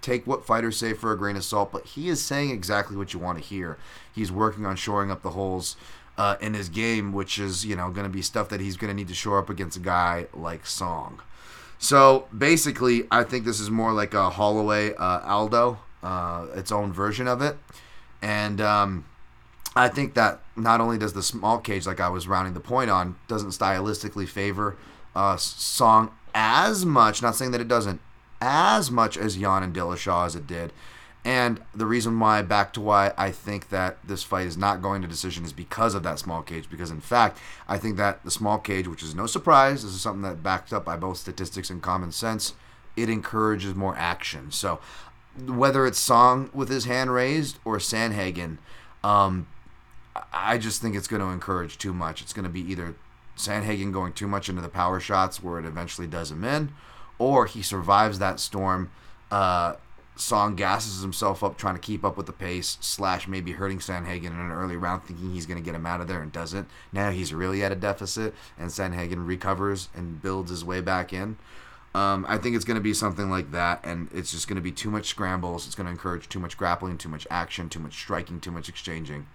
take what fighters say for a grain of salt, but he is saying exactly what you want to hear. He's working on shoring up the holes uh, in his game, which is you know going to be stuff that he's going to need to shore up against a guy like Song. So basically, I think this is more like a Holloway uh, Aldo, uh, its own version of it, and um, I think that not only does the small cage, like I was rounding the point on, doesn't stylistically favor uh, song as much. Not saying that it doesn't, as much as Yan and Dillashaw as it did. And the reason why, back to why I think that this fight is not going to decision is because of that small cage. Because in fact, I think that the small cage, which is no surprise, this is something that backed up by both statistics and common sense, it encourages more action. So whether it's Song with his hand raised or Sandhagen, um, I just think it's going to encourage too much. It's going to be either Sandhagen going too much into the power shots where it eventually does him in, or he survives that storm. Uh, Song gasses himself up trying to keep up with the pace, slash maybe hurting Sandhagen in an early round, thinking he's going to get him out of there and doesn't. Now he's really at a deficit, and Sandhagen recovers and builds his way back in. Um, I think it's going to be something like that, and it's just going to be too much scrambles. It's going to encourage too much grappling, too much action, too much striking, too much exchanging.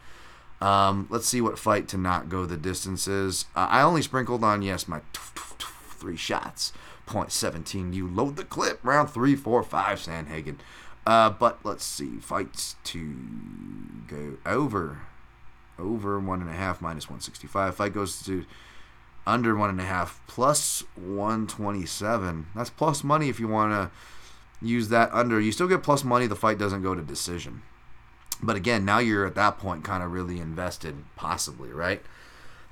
Um, let's see what fight to not go the distances. Uh, I only sprinkled on, yes, my three shots. Point 17. You load the clip. Round three, four, five, Sandhagen. Uh, but let's see. Fights to go over. Over one and a half minus 165. Fight goes to under one and a half plus 127. That's plus money if you want to use that under. You still get plus money. The fight doesn't go to decision. But again, now you're at that point kind of really invested, possibly, right?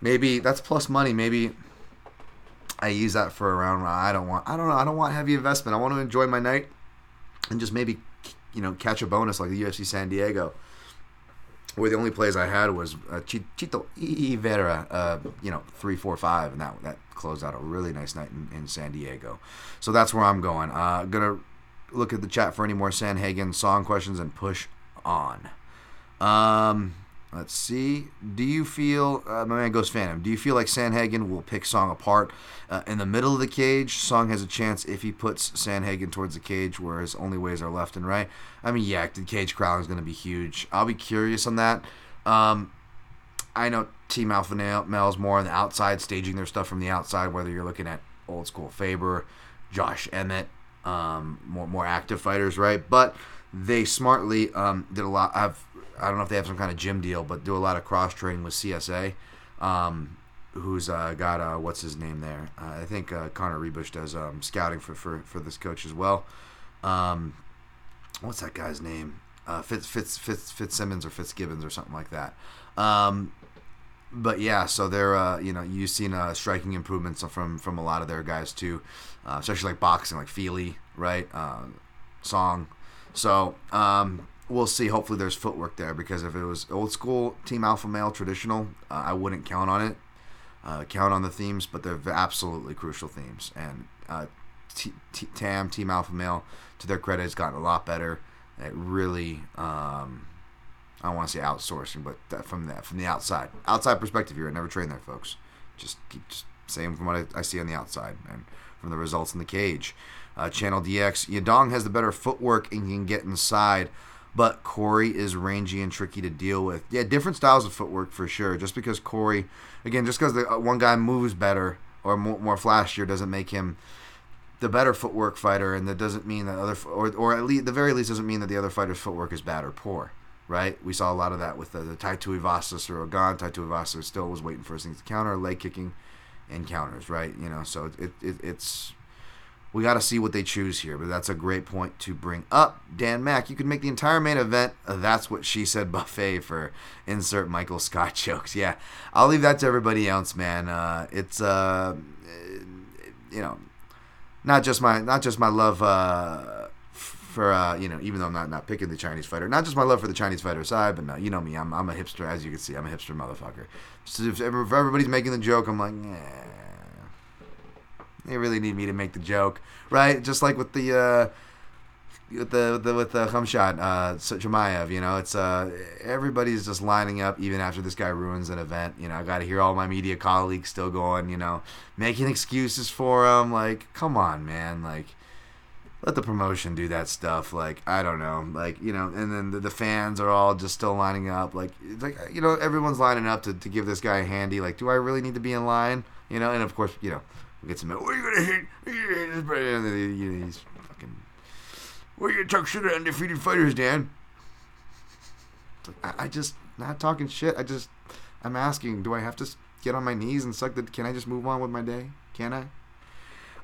Maybe that's plus money. Maybe I use that for a round. I don't want. I don't know. I don't want heavy investment. I want to enjoy my night and just maybe, you know, catch a bonus like the UFC San Diego, where the only plays I had was uh, Chito Vera, uh, you know, three, four, five, and that that closed out a really nice night in, in San Diego. So that's where I'm going. Uh, gonna look at the chat for any more Sandhagen song questions and push on. Um, let's see. Do you feel, uh, my man Ghost Phantom, do you feel like Sandhagen will pick Song apart uh, in the middle of the cage? Song has a chance if he puts Sandhagen towards the cage where his only ways are left and right. I mean, yeah, the cage crowd is going to be huge. I'll be curious on that. Um, I know Team Alpha Male's more on the outside, staging their stuff from the outside, whether you're looking at old school Faber, Josh Emmett, um, more more active fighters, right? But they smartly um, did a lot. Have I don't know if they have some kind of gym deal, but do a lot of cross training with CSA. Um, who's uh, got uh, what's his name there? Uh, I think uh, Connor Ruebusch does um, scouting for, for, for this coach as well. Um, what's that guy's name? Uh, Fitz, Fitz Fitz Fitzsimmons or Fitzgibbons or something like that. Um, but yeah, so they're uh, you know you've seen striking improvements from from a lot of their guys too, especially like boxing, like Fili, right? Song. So um, we'll see. Hopefully, there's footwork there because if it was old school Team Alpha Male traditional, uh, I wouldn't count on it. Uh, count on the themes, but they're absolutely crucial themes. And uh, T- T- Tam Team Alpha Male, to their credit, has gotten a lot better. It really, um, I don't want to say outsourcing, but that from that from the outside, outside perspective here, I never trained there, folks. Just keep just saying from what I, I see on the outside and from the results in the cage. Uh, Channel DX, Yadong has the better footwork and can get inside but Corey is rangy and tricky to deal with. Yeah, different styles of footwork for sure. Just because Corey, again, just because the uh, one guy moves better or more, more flashier doesn't make him the better footwork fighter, and that doesn't mean that other, or or at least the very least doesn't mean that the other fighter's footwork is bad or poor. Right? We saw a lot of that with the, the Tai Tuivasa or Ogan. Tai Tuivasa still was waiting for his things to counter, leg kicking, and counters. Right? You know, so it, it it's we got to see what they choose here, but that's a great point to bring up. Dan Mack, you could make the entire main event. That's what she said (laughs) buffet for insert Michael Scott (laughs) jokes. Yeah, I'll leave that to everybody else, man. Uh, it's uh, you know, not just my not just my love uh, for uh, you know, even though I'm not not picking the Chinese fighter, not just my love for the Chinese fighter side, but no, you know me, I'm I'm a hipster, as you can see, I'm a hipster motherfucker. So if everybody's making the joke, I'm like, yeah they really need me to make the joke, right? Just like with the uh, with the, the with the Khamzat, uh, Chimaev, you know, it's uh, everybody's just lining up even after this guy ruins an event. You know, I got to hear all my media colleagues still going, you know, making excuses for him. Like, come on, man, like. Let the promotion do that stuff. Like I don't know, like you know, and then the, the fans are all just still lining up. Like like you know, everyone's lining up to, to give this guy a handy. Like, do I really need to be in line? You know, and of course, you know, Get some. What are you gonna hit? What are you gonna this? And then, you know, he's fucking. What are you gonna talk shit at undefeated fighters, Dan? I, I just not talking shit. I just I'm asking. Do I have to get on my knees and suck the? Can I just move on with my day? Can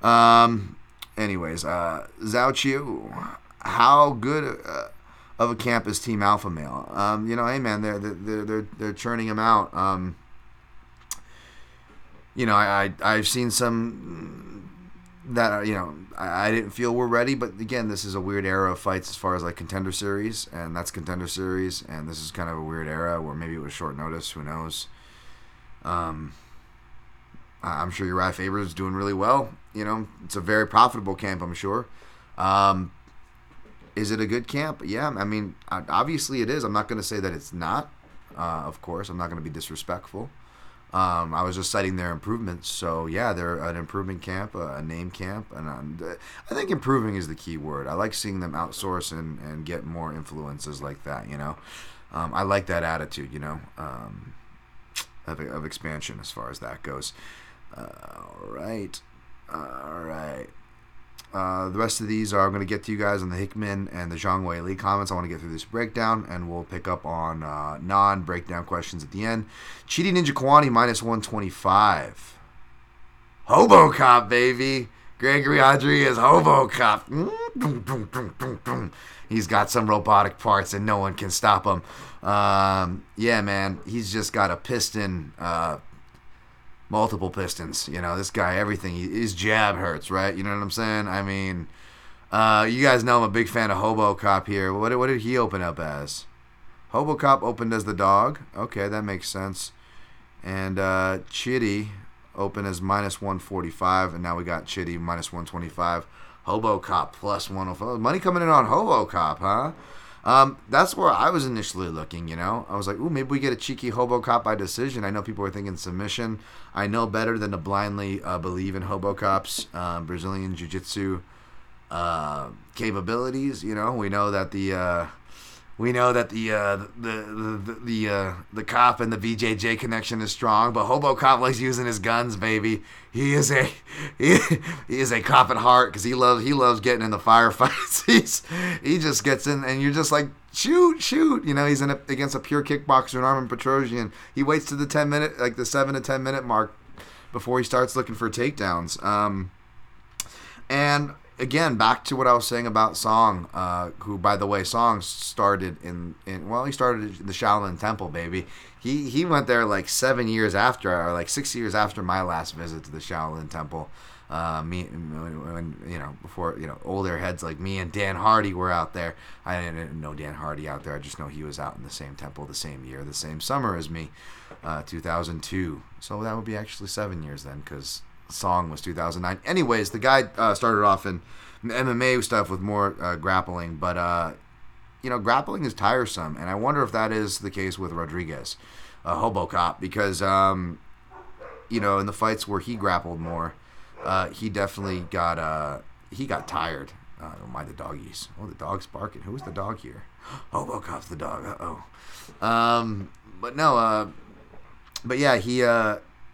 I? Um. Anyways, uh, Zhao Chiu, how good uh, of a camp is Team Alpha Male? Um, you know, hey man, they're they're they're they're churning him out. Um, you know, I, I I've seen some that you know I, I didn't feel were ready, but again, this is a weird era of fights as far as like contender series, and that's contender series, and this is kind of a weird era where maybe it was short notice. Who knows? Um, I'm sure Uriah Faber is doing really well. You know, it's a very profitable camp, I'm sure. Um, is it a good camp? Yeah, I mean, obviously it is. I'm not going to say that it's not. Uh, of course, I'm not going to be disrespectful. Um, I was just citing their improvements. So yeah, they're an improvement camp, a, name camp, and um, th- I think improving is the key word. I like seeing them outsource and, and get more influences like that. You know, um, I like that attitude. You know, um, of, of expansion as far as that goes. Uh, all right, all right. Uh, the rest of these are I'm going to get to you guys on the Hickman and the Zhang Weili comments. I want to get through this breakdown, and we'll pick up on uh, non-breakdown questions at the end. Chidi Njokuani minus 125. Hobo Cop, baby. Gregory Audrey is Hobo Cop. He's got some robotic parts, and no one can stop him. Um, yeah, man. He's just got a piston uh, multiple pistons. You know, this guy, everything. His jab hurts, right? You know what I'm saying? I mean, uh, you guys know I'm a big fan of Hobo Cop here. What, what did he open up as? Hobo Cop opened as the dog. Okay, that makes sense. And uh, Chidi opened as minus 145, and now we got Chidi minus 125. Hobo Cop plus 105. Money coming in on Hobo Cop, huh? Um, that's where I was initially looking, you know. I was like, ooh, maybe we get a cheeky Hobo Cop by decision. I know people are thinking submission. I know better than to blindly uh, believe in Hobo Cop's uh, Brazilian Jiu Jitsu uh, capabilities. You know, we know that the. We know that the uh, the the the uh, the cop and the BJJ connection is strong, but Hobo Cop likes using his guns, baby. He is a (laughs) he, he is a cop at heart because he loves he loves getting in the firefights. (laughs) He's he just gets in and you're just like shoot shoot. You know he's in a, against a pure kickboxer, and Armen Petrosyan. He waits to the ten minute like the seven to ten minute mark before he starts looking for takedowns. Um, and again, back to what I was saying about Song, uh, who, by the way, Song started in, in well, he started the Shaolin Temple, baby. He he went there like seven years after, or like six years after my last visit to the Shaolin Temple. Uh, me, when, you know, before you know, older heads like me and Dan Hardy were out there. I didn't know Dan Hardy out there. I just know he was out in the same temple the same year, the same summer as me, uh, 2002. So that would be actually seven years then, because song was 2009. Anyways, the guy uh, started off in MMA stuff with more uh, grappling, but uh, you know, grappling is tiresome, and I wonder if that is the case with Rodriguez, uh, Hobo Cop, because um, you know, in the fights where he grappled more, uh, he definitely got uh, he got tired. Uh, don't mind the doggies. Oh, the dog's barking. Who's the dog here? (gasps) Hobo Cop's the dog. Uh oh. Um, but no, uh, but yeah, he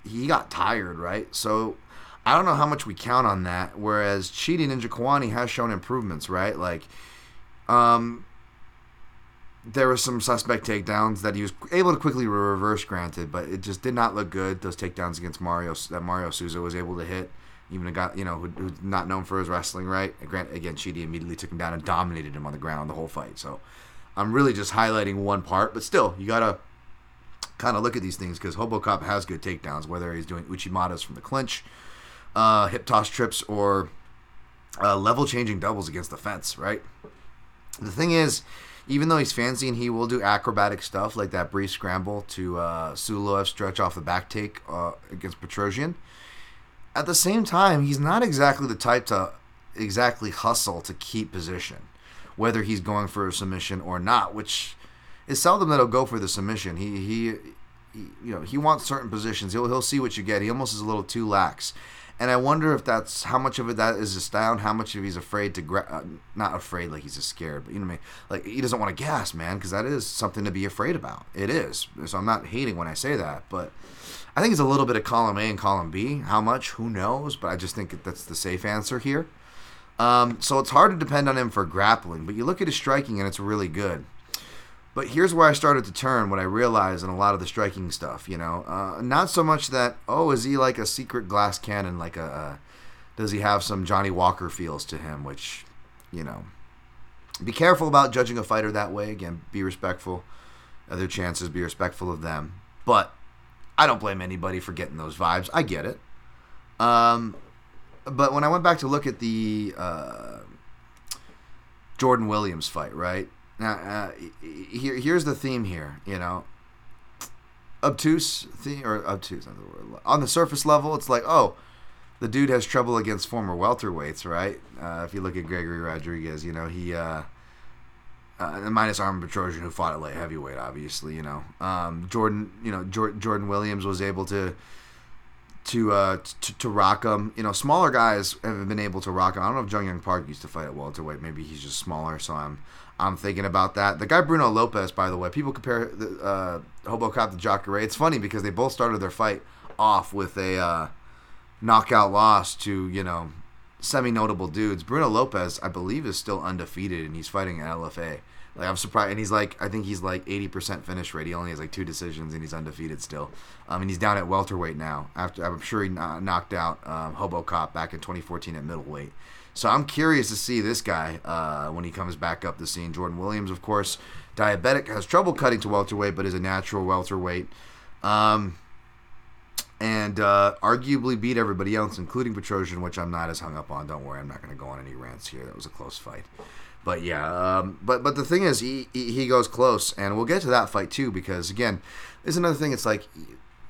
he got tired, right? So I don't know how much we count on that. Whereas Chidi Njokuani has shown improvements, right? Like, um, there were some suspect takedowns that he was able to quickly reverse, granted, but it just did not look good. Those takedowns against Mario that Mario Souza was able to hit, even a guy you know who, who's not known for his wrestling, right? Grant again, Chidi immediately took him down and dominated him on the ground the whole fight. So I'm really just highlighting one part, but still, you gotta kind of look at these things because Hobocop has good takedowns, whether he's doing Uchimatas from the clinch, uh, hip toss trips, or uh, level changing doubles against the fence, right? The thing is, even though he's fancy and he will do acrobatic stuff like that brief scramble to uh, Suloev stretch off the back take uh, against Petrosyan, at the same time, he's not exactly the type to exactly hustle to keep position, whether he's going for a submission or not, which is seldom that he'll go for the submission. He, he, he you know, he wants certain positions. He'll he'll see what you get. He almost is a little too lax. And I wonder if that's how much of it that is his style, and how much of he's afraid to gra- uh, not afraid like he's just scared, but you know what I mean. Like he doesn't want to gas, man, because that is something to be afraid about. It is. So I'm not hating when I say that, but I think it's a little bit of column A and column B. How much? Who knows? But I just think that's the safe answer here. Um, so it's hard to depend on him for grappling, but you look at his striking and it's really good. But here's where I started to turn when I realized in a lot of the striking stuff, you know, uh, not so much that oh, is he like a secret glass cannon, like a, uh, does he have some Johnny Walker feels to him, which, you know, be careful about judging a fighter that way. Again, be respectful. Other chances, be respectful of them. But I don't blame anybody for getting those vibes. I get it. Um, but when I went back to look at the uh, Jordan Williams fight, right? Now, uh, here, here's the theme here. You know, obtuse theme or obtuse. On the surface level, it's like, oh, the dude has trouble against former welterweights, right? Uh, if you look at Gregory Rodriguez, you know he. Uh, uh, minus Armen Petrosyan, who fought at light heavyweight, obviously, you know. Um, Jordan, you know, Jordan, Jordan Williams was able to to uh, to, to rock him. You know, smaller guys have been able to rock him. I don't know if Jun Yong Park used to fight at welterweight. Maybe he's just smaller, so I'm I'm thinking about that. The guy Bruno Lopez, by the way, people compare the, uh, Hobo Cop to Jacare. It's funny because they both started their fight off with a uh, knockout loss to you know semi-notable dudes. Bruno Lopez, I believe, is still undefeated, and he's fighting at LFA. Like I'm surprised, and he's like I think he's like 80% finish rate. He only has like two decisions, and he's undefeated still. Um, and he's down at welterweight now. After I'm sure he knocked out um, Hobo Cop back in 2014 at middleweight. So I'm curious to see this guy uh, when he comes back up the scene. Jordan Williams, of course, diabetic, has trouble cutting to welterweight, but is a natural welterweight. Um, and uh, arguably beat everybody else, including Petrosyan, which I'm not as hung up on. Don't worry, I'm not going to go on any rants here. That was a close fight. But yeah, um, but but the thing is, he he goes close, and we'll get to that fight too because again, there's another thing. It's like,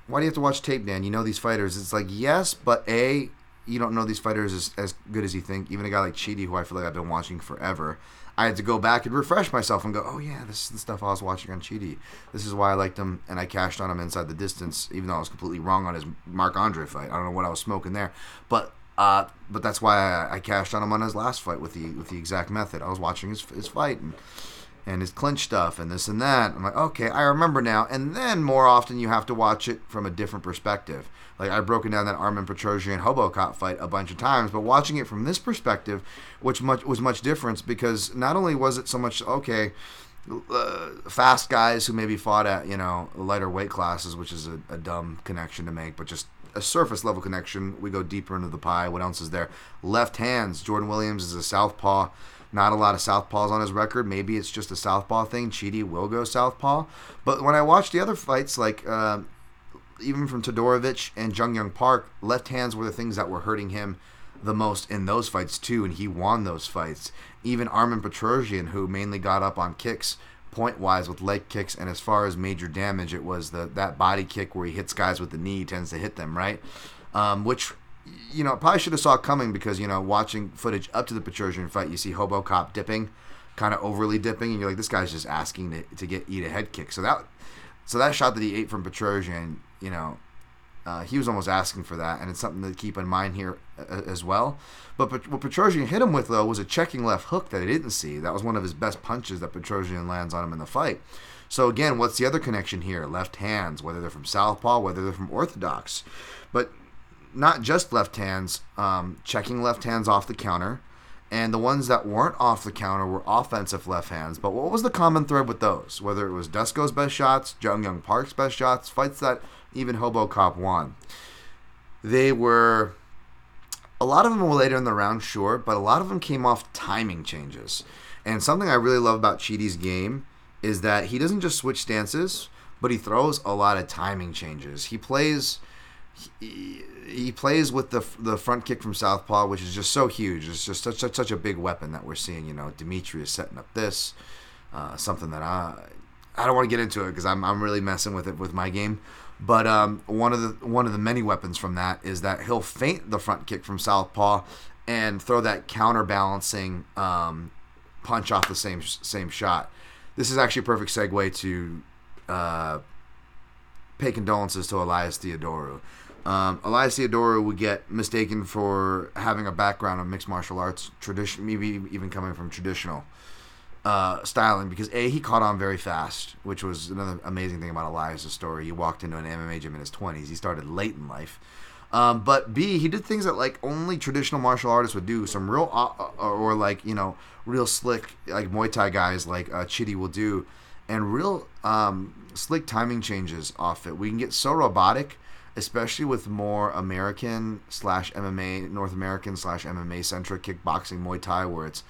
why do you have to watch tape, Dan? You know these fighters. It's like yes, but a you don't know these fighters as, as good as you think. Even a guy like Chidi, who I feel like I've been watching forever, I had to go back and refresh myself and go, oh yeah, this is the stuff I was watching on Chidi. This is why I liked him, and I cashed on him inside the distance, even though I was completely wrong on his Marc Andre fight. I don't know what I was smoking there, but uh, but that's why I, I, cashed on him on his last fight with the with the exact method. I was watching his his fight and and his clinch stuff and this and that. I'm like, okay, I remember now. And then more often you have to watch it from a different perspective. Like I've broken down that Armen Petrosyan Hobo Cop fight a bunch of times, but watching it from this perspective, which much was much different because not only was it so much okay. Uh, fast guys who maybe fought at you know lighter weight classes, which is a, a dumb connection to make, but just a surface level connection. We go deeper into the pie. What else is there? Left hands. Jordan Williams is a southpaw. Not a lot of southpaws on his record. Maybe it's just a southpaw thing. Chidi will go southpaw. But when I watch the other fights, like uh, even from Todorovic and Jun Yong Park, left hands were the things that were hurting him the most in those fights too, and he won those fights. Even Armen Petrosyan, who mainly got up on kicks, point wise with leg kicks, and as far as major damage, it was the that body kick where he hits guys with the knee tends to hit them right, um, which you know probably should have saw coming because you know watching footage up to the Petrosyan fight, you see Hobo Cop dipping, kind of overly dipping, and you're like this guy's just asking to, to get eat a head kick. So that so that shot that he ate from Petrosyan, you know, uh, he was almost asking for that, and it's something to keep in mind here uh, as well. But what Petrosyan hit him with though was a checking left hook that he didn't see. That was one of his best punches that Petrosyan lands on him in the fight. So again, what's the other connection here? Left hands, whether they're from southpaw, whether they're from orthodox, but not just left hands. Um, checking left hands off the counter, and the ones that weren't off the counter were offensive left hands. But what was the common thread with those? Whether it was Dusko's best shots, Jun Yong Park's best shots, fights that even Hobo Cop won, they were a lot of them were later in the round, sure, but a lot of them came off timing changes. And something I really love about Chidi's game is that he doesn't just switch stances, but he throws a lot of timing changes. He plays he, he plays with the the front kick from southpaw, which is just so huge. It's just such such, such a big weapon that we're seeing. You know, Dimitri is setting up this uh, something that I I don't want to get into it because I'm I'm really messing with it with my game. But um, one of the one of the many weapons from that is that he'll feint the front kick from southpaw and throw that counterbalancing um, punch off the same same shot. This is actually a perfect segue to uh, pay condolences to Elias Theodorou. Um, Elias Theodorou would get mistaken for having a background of mixed martial arts, tradition, maybe even coming from traditional uh, styling, because a he caught on very fast, which was another amazing thing about Elias' story. He walked into an MMA gym in his twenties. He started late in life. Um, but B, he did things that like only traditional martial artists would do. Some real, uh, uh, or like you know, real slick like Muay Thai guys like uh, Chidi will do, and real um, slick timing changes off it. We can get so robotic, especially with more American slash MMA, North American slash MMA centric kickboxing Muay Thai, where it's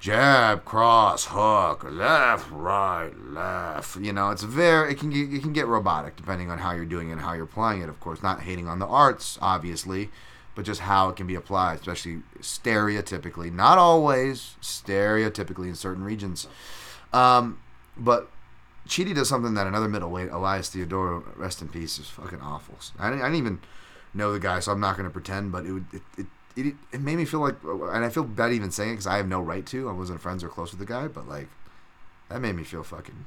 jab, cross, hook, left, right, left. You know, it's very it can get, it can get robotic depending on how you're doing it and how you're playing it. Of course, not hating on the arts, obviously, but just how it can be applied, especially stereotypically, not always, stereotypically in certain regions. Um, but Chidi does something that another middleweight, Elias Theodorou, rest in peace, is fucking awful. I didn't, I didn't even know the guy, so I'm not going to pretend, but it. It, it, it, it made me feel like, and I feel bad even saying it because I have no right to. I wasn't friends or close with the guy, but like, that made me feel fucking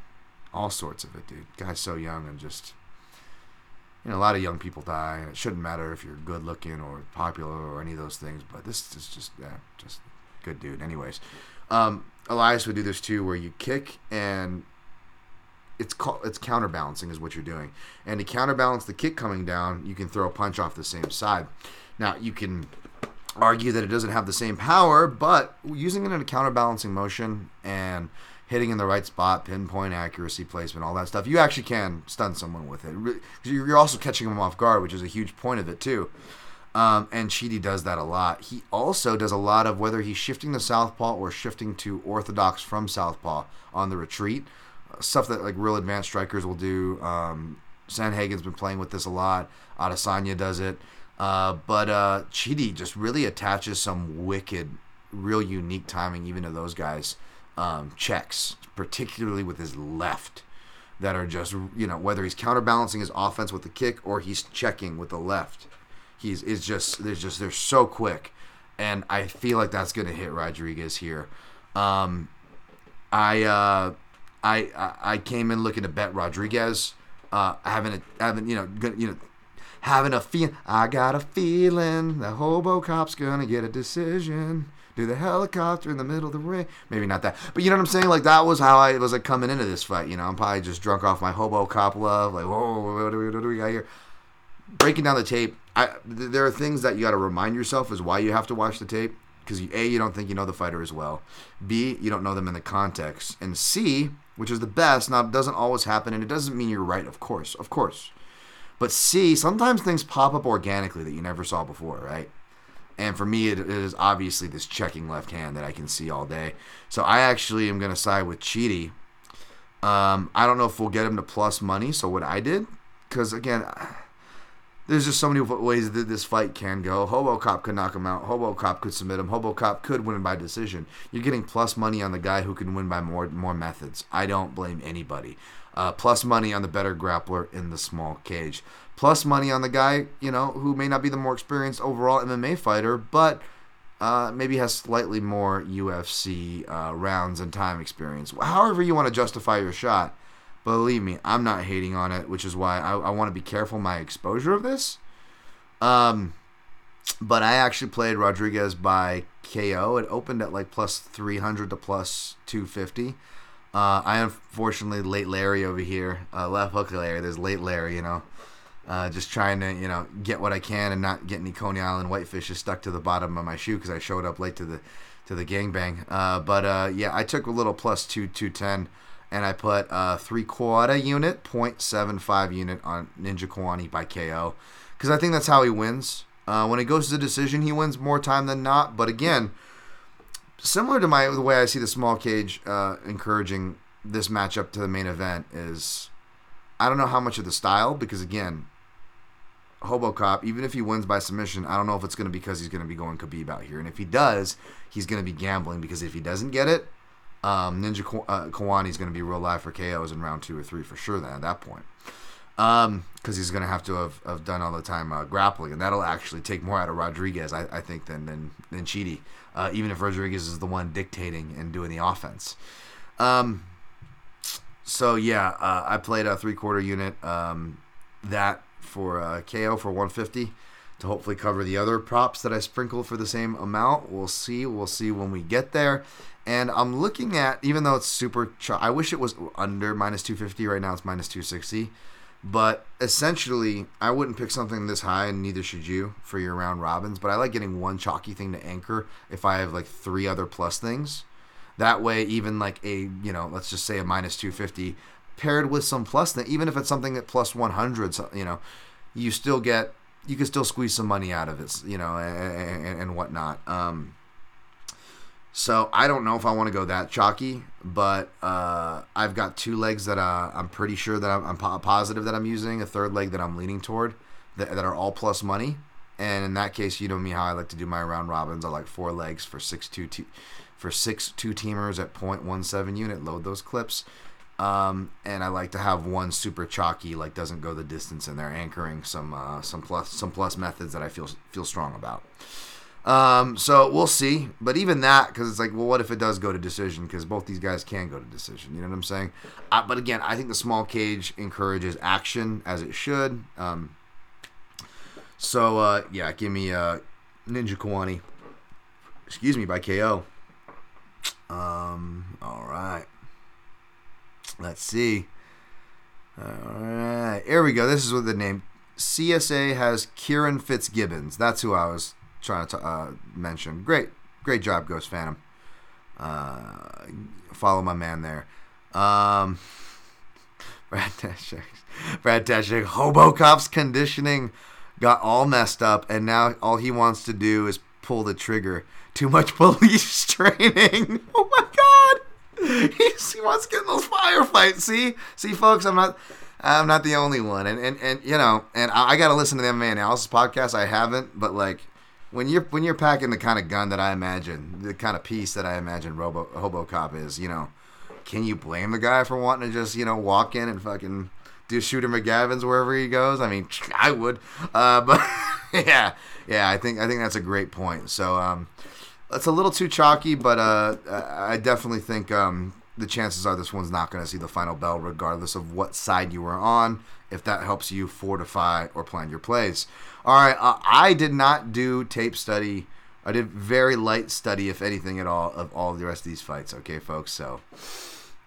all sorts of it, dude. Guy's so young and just, you know, a lot of young people die, and it shouldn't matter if you're good looking or popular or any of those things. But this is just, yeah, just good dude. Anyways, um, Elias would do this too, where you kick and it's called it's counterbalancing is what you're doing, and to counterbalance the kick coming down, you can throw a punch off the same side. Now you can argue that it doesn't have the same power, but using it in a counterbalancing motion and hitting in the right spot, pinpoint accuracy, placement, all that stuff, you actually can stun someone with it. You're also catching them off guard, which is a huge point of it too. Um, and Chidi does that a lot. He also does a lot of whether he's shifting to southpaw or shifting to orthodox from southpaw on the retreat, stuff that like real advanced strikers will do. Um, Sandhagen's been playing with this a lot. Adesanya does it. Uh, but uh, Chidi just really attaches some wicked, real unique timing even to those guys um, checks, particularly with his left, that are just you know whether he's counterbalancing his offense with the kick or he's checking with the left. He's is just there's just they're so quick, and I feel like that's gonna hit Rodriguez here. Um, I, uh, I I came in looking to bet Rodriguez. Uh, I haven't haven't you know you know having a feel. I got a feeling the hobo cop's gonna get a decision. Do the helicopter in the middle of the ring? Maybe not that, but you know what I'm saying. Like that was how I was like coming into this fight. You know, I'm probably just drunk off my hobo cop love. Like, whoa, what do we, what do we got here? Breaking down the tape, I, th- there are things that you got to remind yourself is why you have to watch the tape because a you don't think you know the fighter as well, b you don't know them in the context, and c which is the best. Now doesn't always happen, and it doesn't mean you're right. Of course, of course. But C, sometimes things pop up organically that you never saw before, right? And for me, it is obviously this checking left hand that I can see all day. So I actually am going to side with Chidi. Um, I don't know if we'll get him to plus money. So what I did, because again, there's just so many ways that this fight can go. Hobo Cop could knock him out. Hobo Cop could submit him. Hobo Cop could win by decision. You're getting plus money on the guy who can win by more more methods. I don't blame anybody. Uh, plus money on the better grappler in the small cage. Plus money on the guy, you know, who may not be the more experienced overall MMA fighter, but uh, maybe has slightly more UFC uh, rounds and time experience. However, you want to justify your shot. Believe me, I'm not hating on it, which is why I, I want to be careful my exposure of this. Um, but I actually played Rodriguez by KO. It opened at like plus 300 to plus 250. Uh, I unfortunately late Larry over here, uh, left hook Larry. There's late Larry, you know, uh, just trying to you know get what I can and not get any Coney Island whitefishes stuck to the bottom of my shoe because I showed up late to the to the gangbang. Uh, but uh, yeah, I took a little plus two two ten, and I put a three quarter unit, 0.75 unit on Njokuani by KO because I think that's how he wins. Uh, when it goes to the decision, he wins more time than not. But again similar to my the way I see the small cage uh, encouraging this matchup to the main event is I don't know how much of the style because again Hobocop even if he wins by submission I don't know if it's going to be because he's going to be going Khabib out here and if he does he's going to be gambling because if he doesn't get it um, Ninja K- uh, is going to be real live for KOs in round two or three for sure then at that point because um, he's going to have to have, have done all the time uh, grappling, and that'll actually take more out of Rodriguez, I, I think, than than than Chidi. Uh, even if Rodriguez is the one dictating and doing the offense. Um, so yeah, uh, I played a three quarter unit. Um, that for uh, KO for 150 to hopefully cover the other props that I sprinkle for the same amount. We'll see. We'll see when we get there. And I'm looking at, even though it's super, ch- I wish it was under minus 250. Right now it's minus 260. But essentially, I wouldn't pick something this high, and neither should you for your round robins. But I like getting one chalky thing to anchor if I have like three other plus things. That way, even like a, you know, let's just say a minus 250 paired with some plus thing, even if it's something at plus 100, you know, you still get, you can still squeeze some money out of it, you know, and, and, and whatnot. Um, so I don't know if I want to go that chalky, but uh, I've got two legs that uh, I'm pretty sure that I'm, I'm po- positive that I'm using, a third leg that I'm leaning toward, that, that are all plus money. And in that case, you know me how I like to do my round robins. I like four legs for six two, two for six two teamers at 0.17 unit. Load those clips. Um, and I like to have one super chalky, like doesn't go the distance in there, anchoring some uh, some plus some plus methods that I feel feel strong about. Um, so we'll see. But even that, because it's like, well, what if it does go to decision? Because both these guys can go to decision. You know what I'm saying? Uh, but again, I think the small cage encourages action as it should. Um, so uh, yeah, give me uh, Njokuani. Excuse me, by KO. Um, all right. Let's see. All right, here we go. This is what the name CSA has. Kieran Fitzgibbons. That's who I was trying to uh, mention. Great, great job, Ghost Phantom. Uh, follow my man there. Um, (laughs) Brad Teshek, Brad Teshek, Hobocop's conditioning got all messed up, and now all he wants to do is pull the trigger. Too much (laughs) police training. (laughs) Oh my god, He's, he wants to get in those firefights. See, see, folks, I'm not. I'm not the only one, and and, and you know, and I, I got to listen to the MMA analysis podcast. I haven't, but like when you're when you're packing the kind of gun that I imagine, the kind of piece that I imagine Robo HoboCop is, you know, can you blame the guy for wanting to just you know walk in and fucking do Shooter McGavin's wherever he goes? I mean, (laughs) I would, uh, but (laughs) yeah, yeah, I think I think that's a great point. So um, it's a little too chalky, but uh, I definitely think um, the chances are this one's not going to see the final bell, regardless of what side you were on. If that helps you fortify or plan your plays. All right, uh, I did not do tape study. I did very light study, if anything at all, of all the rest of these fights. Okay, folks. So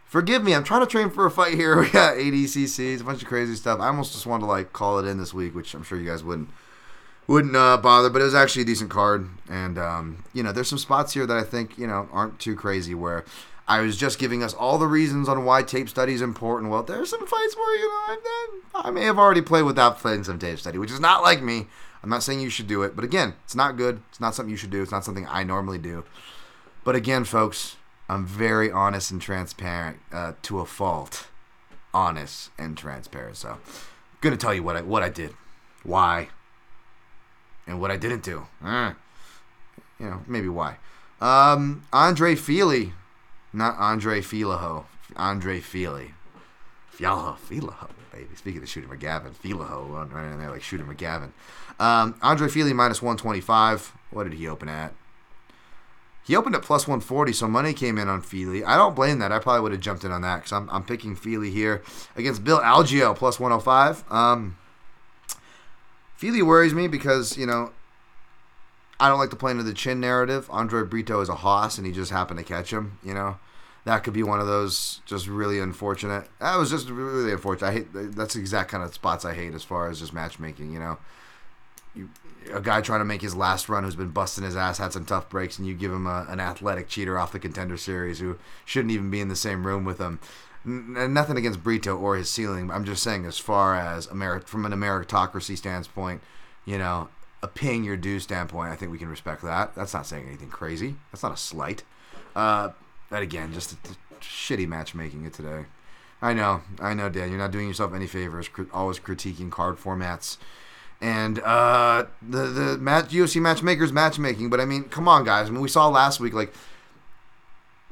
forgive me. I'm trying to train for a fight here. (laughs) We got ADCCs, a bunch of crazy stuff. I almost just wanted to like call it in this week, which I'm sure you guys wouldn't wouldn't uh, bother. But it was actually a decent card, and um, you know, there's some spots here that I think you know aren't too crazy where. I was just giving us all the reasons on why tape study is important. Well, there's some fights where you know I, may have already played without playing some tape study, which is not like me. I'm not saying you should do it, but again, it's not good. It's not something you should do. It's not something I normally do. But again, folks, I'm very honest and transparent uh, to a fault. Honest and transparent. So, I'm gonna tell you what I what I did, why, and what I didn't do. Uh, you know, maybe why. Um, Andre Fili, not Andre Filaho. Andre Fili. Fialaho, Filaho, baby. Speaking of Shooter McGavin, Filaho right in there like Shooter McGavin. Um, Andre Fili minus 125. What did he open at? He opened at plus 140, so money came in on Fili. I don't blame that. I probably would have jumped in on that because I'm, I'm picking Fili here against Bill Algeo plus 105. Um, Fili worries me because, you know, I don't like the play into the chin narrative. Andre Brito is a hoss, and he just happened to catch him, you know that could be one of those just really unfortunate. That was just really unfortunate. I hate that's the exact kind of spots I hate as far as just matchmaking. You know, you, a guy trying to make his last run who's been busting his ass had some tough breaks, and you give him a, an athletic cheater off the contender series who shouldn't even be in the same room with him. N- nothing against Brito or his ceiling. I'm just saying, as far as Ameri- from an meritocracy standpoint, you know, a paying your due standpoint, I think we can respect that. That's not saying anything crazy. That's not a slight. Uh, that again, just a, shitty matchmaking it today. I know, I know, Dan. You're not doing yourself any favors. Always critiquing card formats and uh, the the match UFC matchmakers matchmaking. But I mean, come on, guys. I mean, we saw last week. Like,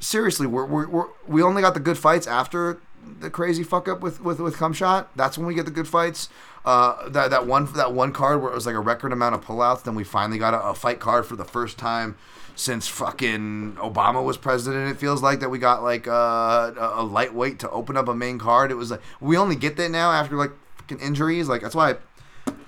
seriously, we're, we're, we're we only got the good fights after the crazy fuck up with with with Cumshot. That's when we get the good fights. Uh, that that one that one card where it was like a record amount of pullouts. Then we finally got a, a fight card for the first time since fucking Obama was president. It feels like that we got like uh, a lightweight to open up a main card. It was like we only get that now after like fucking injuries. Like that's why.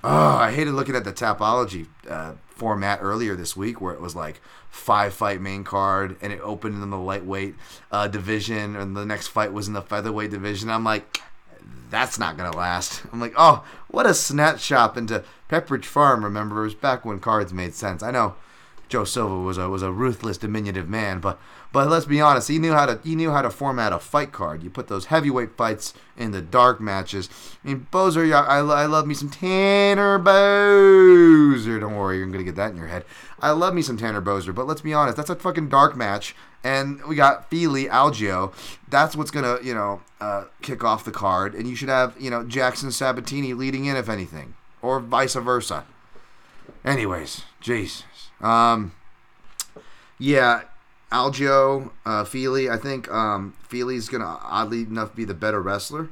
Oh, I hated looking at the Tapology uh, format earlier this week where it was like five fight main card and it opened in the lightweight uh, division and the next fight was in the featherweight division. I'm like, that's not gonna last. (laughs) I'm like, oh, what a snapshot into Pepperidge Farm. Remembers back when cards made sense. I know Joe Silva was a was a ruthless, diminutive man, but but let's be honest, he knew how to he knew how to format a fight card. You put those heavyweight fights in the dark matches. I mean, Boser, I, I love me some Tanner Boser. Don't worry, you're gonna get that in your head. I love me some Tanner Boser, but let's be honest, that's a fucking dark match. And we got Fili Algeo. That's what's gonna, you know, uh, kick off the card. And you should have, you know, Jackson Sabatini leading in, if anything, or vice versa. Anyways, Jesus. Um, yeah, Algeo, uh, Fili. I think um, Fili's gonna oddly enough be the better wrestler.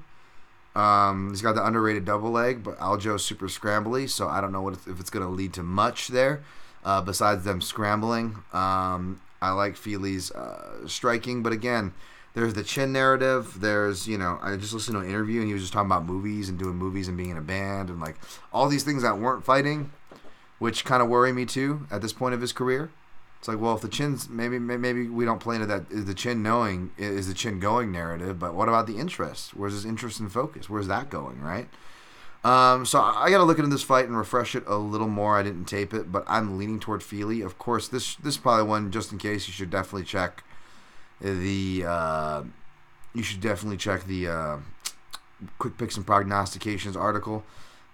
Um, he's got the underrated double leg, but Algeo's super scrambly, so I don't know what if it's gonna lead to much there. Uh, besides them scrambling, um, I like Fili's uh, striking, but again, there's the chin narrative. There's you know, I just listened to an interview and he was just talking about movies and doing movies and being in a band and like all these things that weren't fighting, which kind of worry me too at this point of his career. It's like, well, if the chin's maybe maybe we don't play into that is the chin knowing is the chin going narrative, but what about the interest? Where's his interest and focus? Where's that going, right? Um, so I got to look into this fight and refresh it a little more. I didn't tape it, but I'm leaning toward Fili. Of course, this this is probably one just in case you should definitely check the. Uh, you should definitely check the uh, quick picks and prognostications article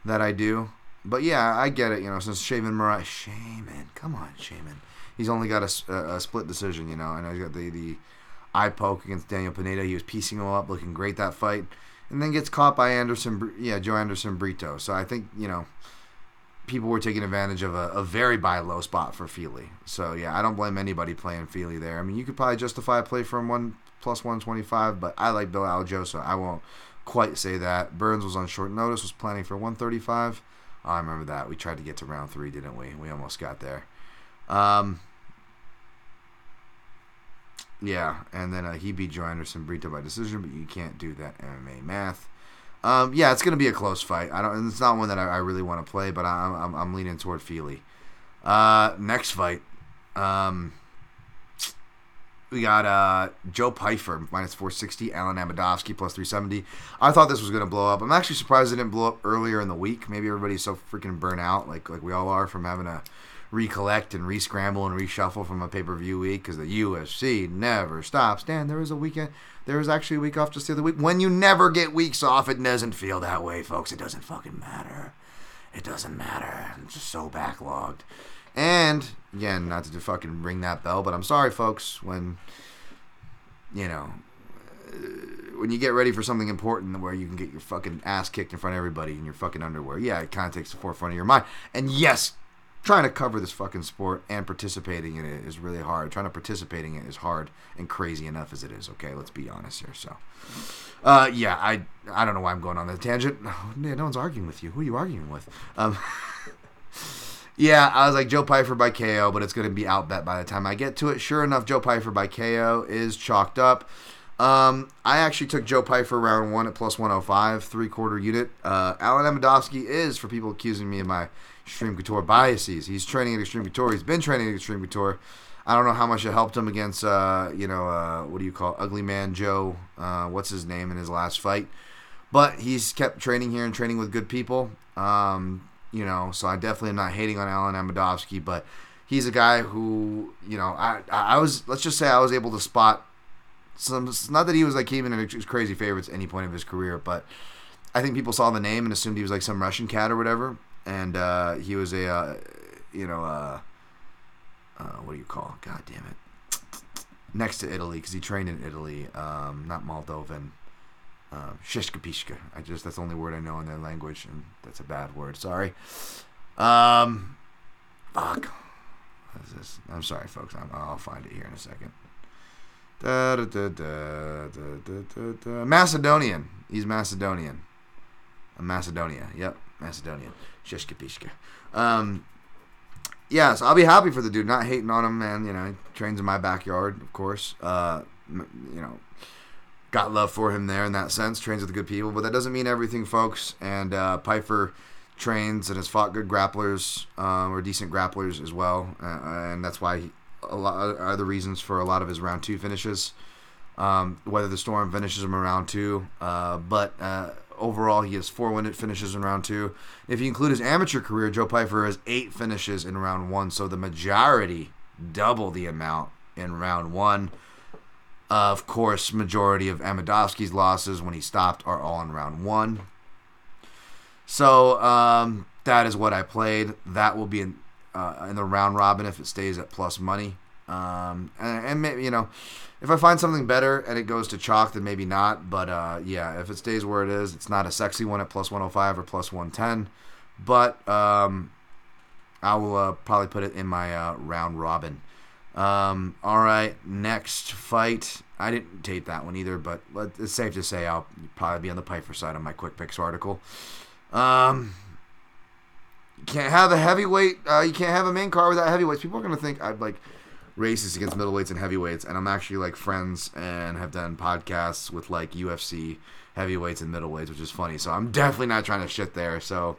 that I do. But yeah, I get it. You know, since Shaman Mariah, Shaman, come on, Shaman he's only got a, a, split decision. You know, I know he's got the the eye poke against Daniel Pineda. He was piecing him up, looking great that fight, and then gets caught by Anderson. Yeah, Joanderson Brito. So I think you know people were taking advantage of a, a, very buy low spot for Fili. So yeah, I don't blame anybody playing Fili there. I mean, you could probably justify a play from one plus one twenty five, but I like Bill Algeo, so I won't quite say that. Burns was on short notice, was planning for one thirty five. I remember that. We tried to get to round three, didn't we? We almost got there. Um, yeah, and then uh, he beat Joanderson Brito by decision, but you can't do that MMA math. Um, yeah, it's gonna be a close fight. I don't. It's not one that I, I really want to play, but I'm, I'm, I'm leaning toward Fili. Uh, next fight, um, we got uh, Joe Pyfer minus 460, Alen Amedovski plus 370. I thought this was gonna blow up. I'm actually surprised it didn't blow up earlier in the week. Maybe everybody's so freaking burnt out, like like we all are from having a recollect and rescramble and reshuffle from a pay per view week because the UFC never stops. Dan, there was a weekend. There was actually a week off just the other week. When you never get weeks off, it doesn't feel that way, folks. It doesn't fucking matter. It doesn't matter. I'm just so backlogged. And again, not to fucking ring that bell, but I'm sorry, folks. When you know, uh, when you get ready for something important where you can get your fucking ass kicked in front of everybody in your fucking underwear, yeah, it kind of takes the forefront of your mind. And yes, trying to cover this fucking sport and participating in it is really hard. Trying to participating in it is hard and crazy enough as it is. Okay, let's be honest here. So, uh, yeah, I I don't know why I'm going on that tangent. (laughs) No, no one's arguing with you. Who are you arguing with? Um, (laughs) yeah, I was like Joe Pyfer by KO, but it's going to be outbet by the time I get to it. Sure enough, Joe Pyfer by KO is chalked up. Um, I actually took Joe Pyfer round one at plus 105, three quarter unit. Uh, Alen Amedovski is, for people accusing me of my Extreme Couture biases. He's training at Extreme Couture. He's been training at Extreme Couture. I don't know how much it helped him against, uh, you know, uh, what do you call it? Ugly Man Joe? Uh, what's his name in his last fight? But he's kept training here and training with good people. Um, you know, so I definitely am not hating on Alen Amedovski, but he's a guy who, you know, I I was let's just say I was able to spot some. Not that he was like even in crazy favorites at any point of his career, but I think people saw the name and assumed he was like some Russian cat or whatever and uh, he was a uh, you know uh, uh, what do you call? God damn it! Next to Italy because he trained in Italy, um, not Moldovan. Uh, Shishkapishka. I just that's the only word I know in their language, and that's a bad word. Sorry. Um, fuck. I'm sorry, folks. i will find it here in a second. Da, da, da, da, da, da, da. Macedonian. He's Macedonian. Macedonia. Yep, Macedonian. Shishka Pishka. Um, yeah, so I'll be happy for the dude. Not hating on him, man. You know, he trains in my backyard, of course. Uh, you know, got love for him there in that sense. Trains with good people, but that doesn't mean everything, folks. And uh, Pyfer trains and has fought good grapplers um, or decent grapplers as well, uh, and that's why he, a lot are the reasons for a lot of his round two finishes. Um, whether the Storm finishes him around two, uh, but uh, overall he has four win finishes in round two. If you include his amateur career, Joe Pyfer has eight finishes in round one, so the majority, double the amount in round one. of course, majority of Amedovski's losses when he stopped are all in round one. So um, that is what I played. That will be in uh, in the round robin if it stays at plus money. Um, and, and maybe you know, if I find something better and it goes to chalk, then maybe not. But uh, yeah, if it stays where it is, it's not a sexy one at plus 105 or plus 110. But um, I will uh, probably put it in my uh, round robin. Um, all right, next fight. I didn't tape that one either, but it's safe to say I'll probably be on the Pyfer side on my quick picks article. Um, you can't have a heavyweight. Uh, you can't have a main card without heavyweights. People are gonna think I'd like races against middleweights and heavyweights, and I'm actually like friends and have done podcasts with like UFC heavyweights and middleweights, which is funny. So I'm definitely not trying to shit there. So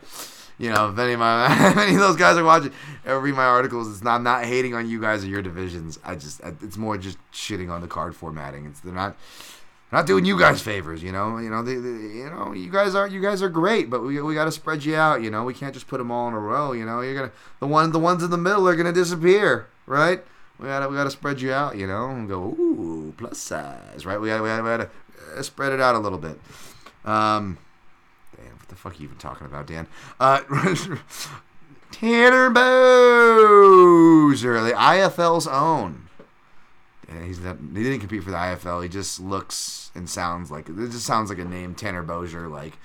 you know, if any of my (laughs) if any of those guys are watching or read my articles, it's not I'm not hating on you guys or your divisions. I just it's more just shitting on the card formatting. It's they're not not doing you guys favors, you know. You know, they, they, you know, you guys are you guys are great, but we, we got to spread you out. You know, we can't just put them all in a row. You know, you're gonna the one the ones in the middle are gonna disappear, right? We gotta we gotta spread you out. You know, and go ooh plus size, right? We gotta we gotta, we gotta uh, spread it out a little bit. Um, damn, what the fuck are you even talking about, Dan? Uh, (laughs) Tanner Boser, the IFL's own. Yeah, he's not, he didn't compete for the IFL. He just looks and sounds like it just sounds like a name, Tanner Boser. Like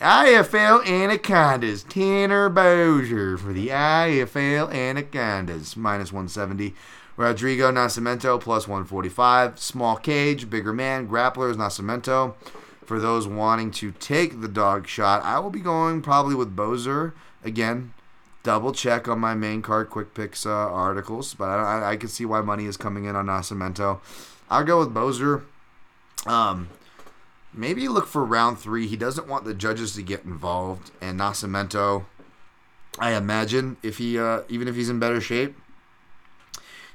IFL Anacondas, Tanner Boser for the IFL Anacondas, minus 170. Rodrigo Nascimento plus 145. Small cage, bigger man, grapplers Nascimento. For those wanting to take the dog shot, I will be going probably with Boser again double check on my main card quick picks uh, articles, but I, I, I, can see why money is coming in on Nascimento. I'll go with Boser. Um, maybe look for round three. He doesn't want the judges to get involved, and Nascimento. I imagine if he, uh, even if he's in better shape,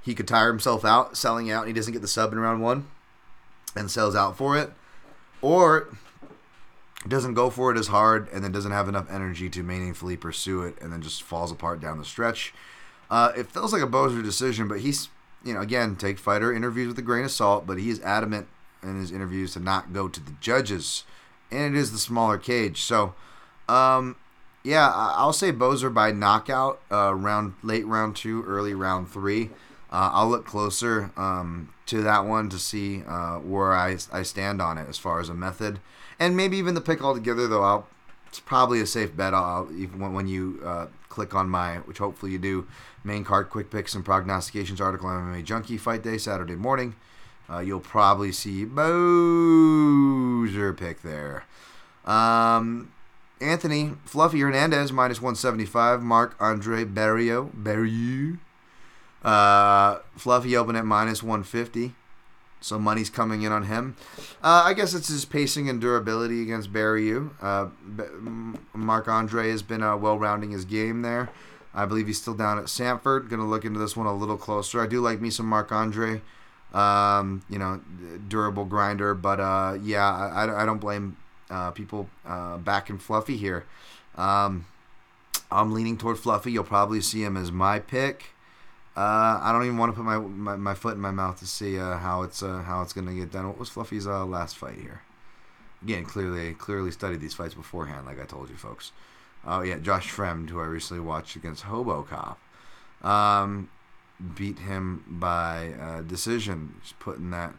he could tire himself out selling out. And he doesn't get the sub in round one, and sells out for it, or doesn't go for it as hard and then doesn't have enough energy to meaningfully pursue it and then just falls apart down the stretch. Uh, it feels like a Boser decision, but he's, you know, again, take fighter interviews with a grain of salt, but he is adamant in his interviews to not go to the judges, and it is the smaller cage. So, um, yeah, I'll say Boser by knockout, uh, round late round two, early round three. Uh, I'll look closer um, to that one to see uh, where I, I stand on it as far as a method and maybe even the pick altogether. Though I'll, it's probably a safe bet. I'll even when, when you uh, click on my, which hopefully you do, main card quick picks and prognostications article on MMA Junkie Fight Day Saturday morning. Uh, you'll probably see Boser pick there. Um, Anthony Fluffy Hernandez minus 175. Mark Andre Barriault Barriault. Uh, Fluffy open at minus 150 so money's coming in on him. Uh, I guess it's his pacing and durability against Barriault. Uh, Mark Andre has been uh, well rounding his game there. I believe he's still down at Sanford. Going to look into this one a little closer. I do like me some Mark Andre. Um, you know, durable grinder, but uh, yeah, I, I don't blame uh, people uh, backing Fluffy here. Um, I'm leaning toward Fluffy. You'll probably see him as my pick. Uh, I don't even want to put my, my, my, foot in my mouth to see uh, how it's uh, how it's gonna get done. What was Fluffy's uh, last fight here? Again, clearly clearly studied these fights beforehand, like I told you folks. Oh yeah, Josh Fremd, who I recently watched against Hobo Cop, um, beat him by uh, decision. Just putting that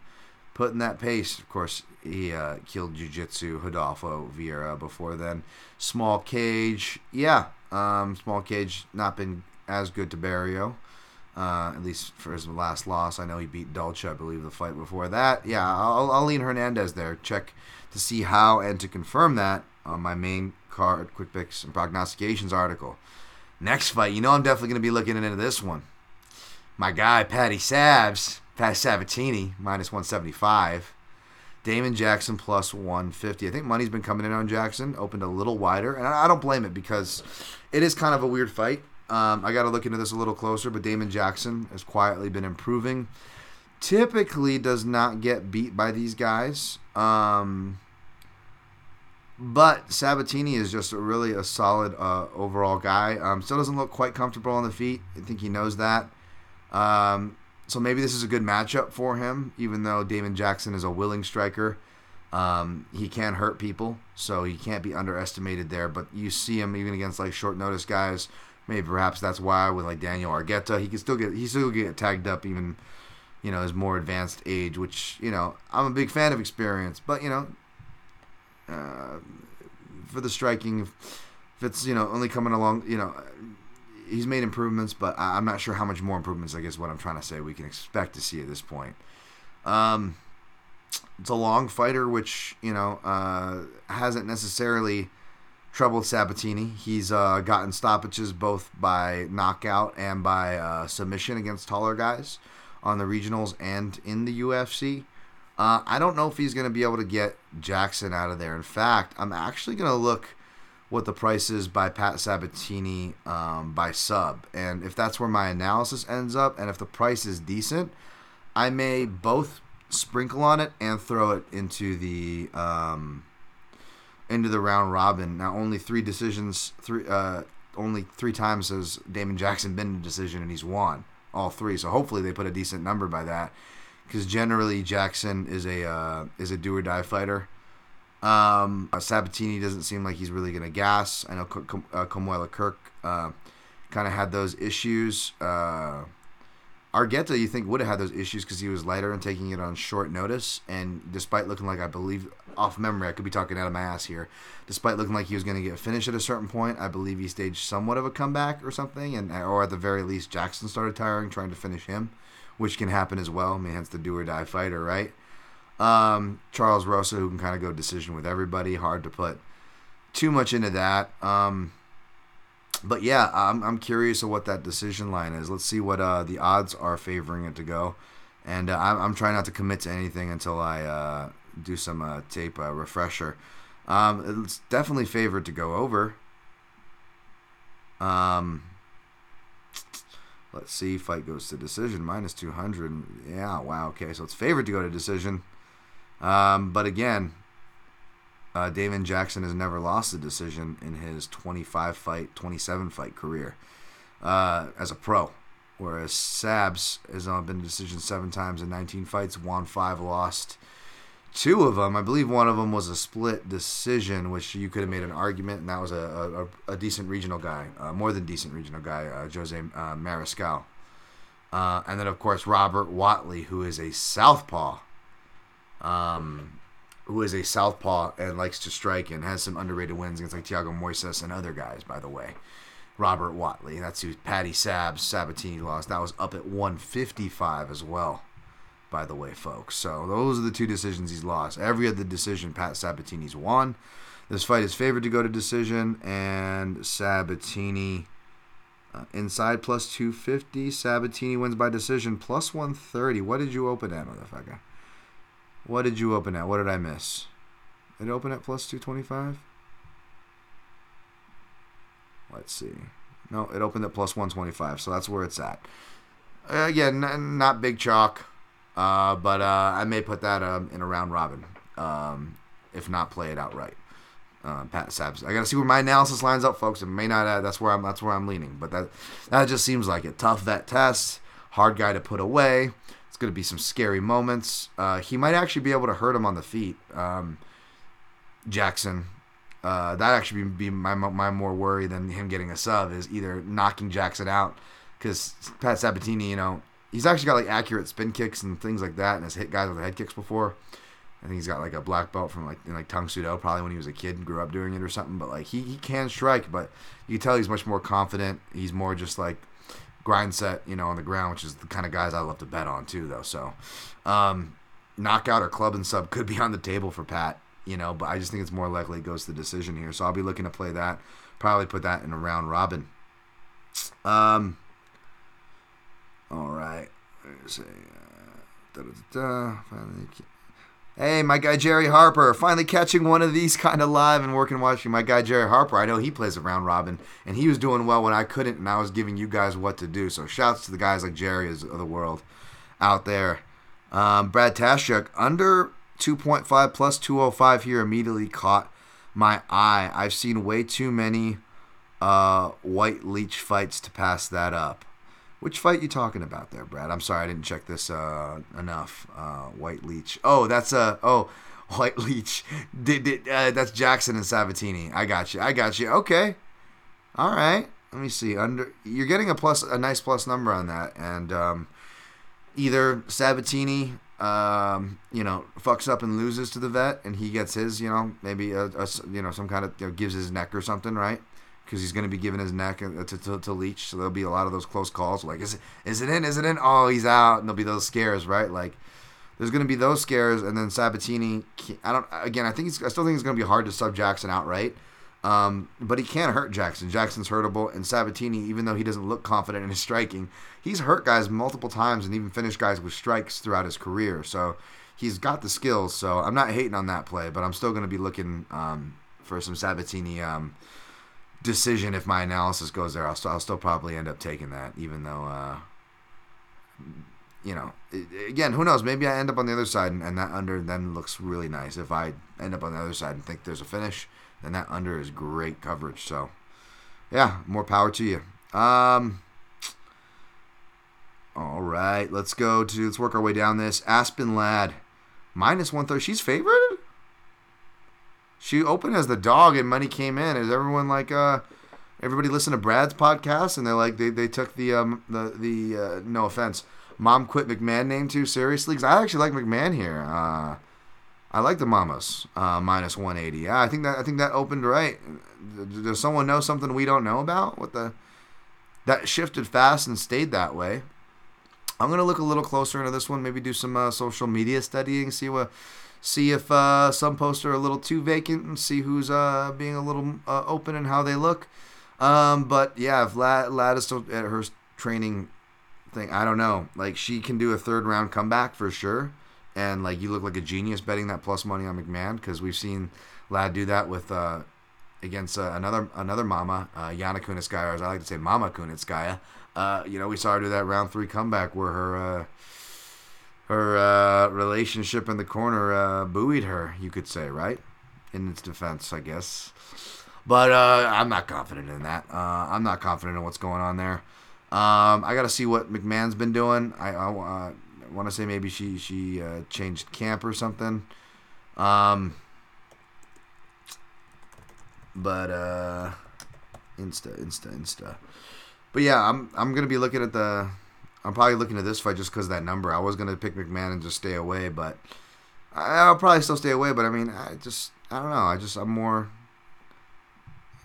putting that pace. Of course, he uh, killed Jiu Jitsu Rodolfo Vieira before then. Small cage, yeah. Um, small cage not been as good to Barriault uh, at least for his last loss. I know he beat Dolce, I believe, the fight before that. Yeah, I'll, I'll lean Hernandez there. Check to see how and to confirm that on my main card, quick picks, and prognostications article. Next fight, you know I'm definitely going to be looking into this one. My guy, Patty Savs, Patty Sabatini, minus 175. Damon Jackson plus 150. I think money's been coming in on Jackson, opened a little wider, and I don't blame it because it is kind of a weird fight. Um, I got to look into this a little closer, but Damon Jackson has quietly been improving. Typically, does not get beat by these guys. Um, but Sabatini is just a really a solid uh, overall guy. Um, still doesn't look quite comfortable on the feet. I think he knows that. Um, so maybe this is a good matchup for him, even though Damon Jackson is a willing striker. Um, he can hurt people, so he can't be underestimated there. But you see him even against like short notice guys. Maybe perhaps that's why with like Daniel Argueta, he can still get he still get tagged up even you know his more advanced age. Which you know I'm a big fan of experience, but you know uh, for the striking, if, it's you know only coming along, you know he's made improvements, but I'm not sure how much more improvements. I guess what I'm trying to say we can expect to see at this point. Um, it's a long fighter, which you know uh, hasn't necessarily troubled Sabatini. He's uh, gotten stoppages both by knockout and by uh, submission against taller guys on the regionals and in the UFC. Uh, I don't know if he's going to be able to get Jackson out of there. In fact, I'm actually going to look what the price is by Pat Sabatini um, by sub. And if that's where my analysis ends up, and if the price is decent, I may both sprinkle on it and throw it into the um, into the round robin. Now, only three decisions, three uh, only three times has Damon Jackson been in a decision, and he's won all three. So hopefully they put a decent number by that, because generally Jackson is a uh, is a do or die fighter. Um, uh, Sabatini doesn't seem like he's really to gas. I know Com- uh, Kirk uh, kind of had those issues. Uh, Argueta, you think, would have had those issues because he was lighter and taking it on short notice. And despite looking like, I believe, off memory, I could be talking out of my ass here. Despite looking like he was going to get finished at a certain point, I believe he staged somewhat of a comeback or something. And Or at the very least, Jackson started tiring, trying to finish him, which can happen as well. I mean, hence the do or die fighter, right? Um, Charles Rosa, who can kind of go decision with everybody. Hard to put too much into that. Um, but yeah, I'm, I'm curious of what that decision line is. Let's see what uh, the odds are favoring it to go. And uh, I'm, I'm trying not to commit to anything until I uh, do some uh, tape uh, refresher. Um, it's definitely favored to go over. Um, let's see. Fight goes to decision minus 200. Yeah, wow. Okay, so it's favored to go to decision. Um, but again, uh, Damon Jackson has never lost a decision in his 25 fight, 27 fight career uh, as a pro. Whereas Sabs has only been a decision seven times in 19 fights, won five, lost two of them. I believe one of them was a split decision, which you could have made an argument, and that was a, a, a decent regional guy, uh, more than decent regional guy, uh, Jose uh, Mariscal. Uh, and then, of course, Robert Watley, who is a southpaw um, who is a southpaw and likes to strike and has some underrated wins against like Thiago Moises and other guys, by the way. Robert Watley. That's who Patty Sabs Sabatini lost. That was up at 155 as well, by the way, folks. So those are the two decisions he's lost. Every other decision Pat Sabatini's won. This fight is favored to go to decision, and Sabatini uh, inside plus 250. Sabatini wins by decision plus 130. What did you open at, motherfucker? What did you open at? What did I miss? It opened at plus 225? Let's see. No, it opened at plus 125, so that's where it's at. Uh, again, not big chalk, uh, but uh, I may put that um, in a round robin, um, if not play it outright. Uh, Pat Sabs. I gotta see where my analysis lines up, folks. It may not. Uh, that's where I'm. That's where I'm leaning. But that that just seems like it. Tough vet test. Hard guy to put away. It's to be some scary moments. Uh, he might actually be able to hurt him on the feet. Um, Jackson. Uh, that actually be my, my more worry than him getting a sub is either knocking Jackson out because Pat Sabatini, you know, he's actually got like accurate spin kicks and things like that, and has hit guys with head kicks before. I think he's got like a black belt from like in like Tang Soo Do, probably when he was a kid and grew up doing it or something. But like he, he can strike, but you can tell he's much more confident. He's more just like grind set, you know, on the ground, which is the kind of guys I love to bet on too, though. So, um, knockout or club and sub (laughs) could be on the table for Pat, you know, but I just think it's more likely it goes to the decision here. So I'll be looking to play that. Probably put that in a round robin. Um. All right. Uh, da, Hey, my guy Jerry Harper, finally catching one of these kind of live and working watching my guy Jerry Harper. I know he plays a round robin, and he was doing well when I couldn't, and I was giving you guys what to do. So shouts to the guys like Jerry of the world out there. Um, Brad Tashuk, under 2.5 plus 205 here immediately caught my eye. I've seen way too many uh, white leech fights to pass that up. Which fight you talking about there, Brad? I'm sorry, I didn't check this uh, enough. Uh, White Leech. Oh, that's uh oh, (laughs) White Leech. Did, did uh, that's Jackson and Sabatini. I got you. I got you. Okay. All right. Let me see. Under you're getting a plus, a nice plus number on that, and um, either Sabatini, um, you know, fucks up and loses to the vet, and he gets his, you know, maybe a, a you know some kind of you know, gives his neck or something, right? Because he's going to be giving his neck to, to, to, Leech. So there'll be a lot of those close calls. Like, is it, is it in? Is it in? Oh, he's out. And there'll be those scares, right? Like, there's going to be those scares. And then Sabatini, I don't, again, I think he's, I still think it's going to be hard to sub Jackson outright. Um, but he can't hurt Jackson. Jackson's hurtable. And Sabatini, even though he doesn't look confident in his striking, he's hurt guys multiple times and even finished guys with strikes throughout his career. So he's got the skills. So I'm not hating on that play, but I'm still going to be looking um, for some Sabatini. Um, decision if my analysis goes there. I'll, st- I'll still probably end up taking that, even though, uh, you know, again, who knows? Maybe I end up on the other side and, and, that under then looks really nice. If I end up on the other side and think there's a finish, then that under is great coverage. So, yeah, more power to you. Um, all right, let's go to let's work our way down this. Aspen Ladd, minus one thirty. She's favored. She opened as the dog, and money came in. Is everyone like uh? Everybody listen to Brad's podcast, and they're like they, they took the um the the uh, no offense, mom quit McMann name too seriously because I actually like McMann here. Uh, I like the Mamas uh, minus 180. Yeah, I think that I think that opened right. Does someone know something we don't know about? What the that shifted fast and stayed that way. I'm gonna look a little closer into this one. Maybe do some uh, social media studying, see what see if uh, some posts are a little too vacant and see who's uh, being a little uh, open and how they look. Um, but yeah, if is still at her training thing, I don't know. Like she can do a third round comeback for sure. And like you look like a genius betting that plus money on McMann because we've seen Lad do that with uh, against uh, another another mama, uh, Yana Kunitskaya, as I like to say, Mama Kunitskaya. Uh, you know, we saw her do that round three comeback where her uh, her uh, relationship in the corner uh, buoyed her, you could say, right? In its defense, I guess. But uh, I'm not confident in that. Uh, I'm not confident in what's going on there. Um, I got to see what McMann's been doing. I, I uh, want to say maybe she she uh, changed camp or something. Um, but Insta, Insta, Insta. But yeah, I'm I'm gonna be looking at the I'm probably looking at this fight just because of that number. I was gonna pick McMann and just stay away, but I'll probably still stay away. But I mean, I just I don't know. I just I'm more,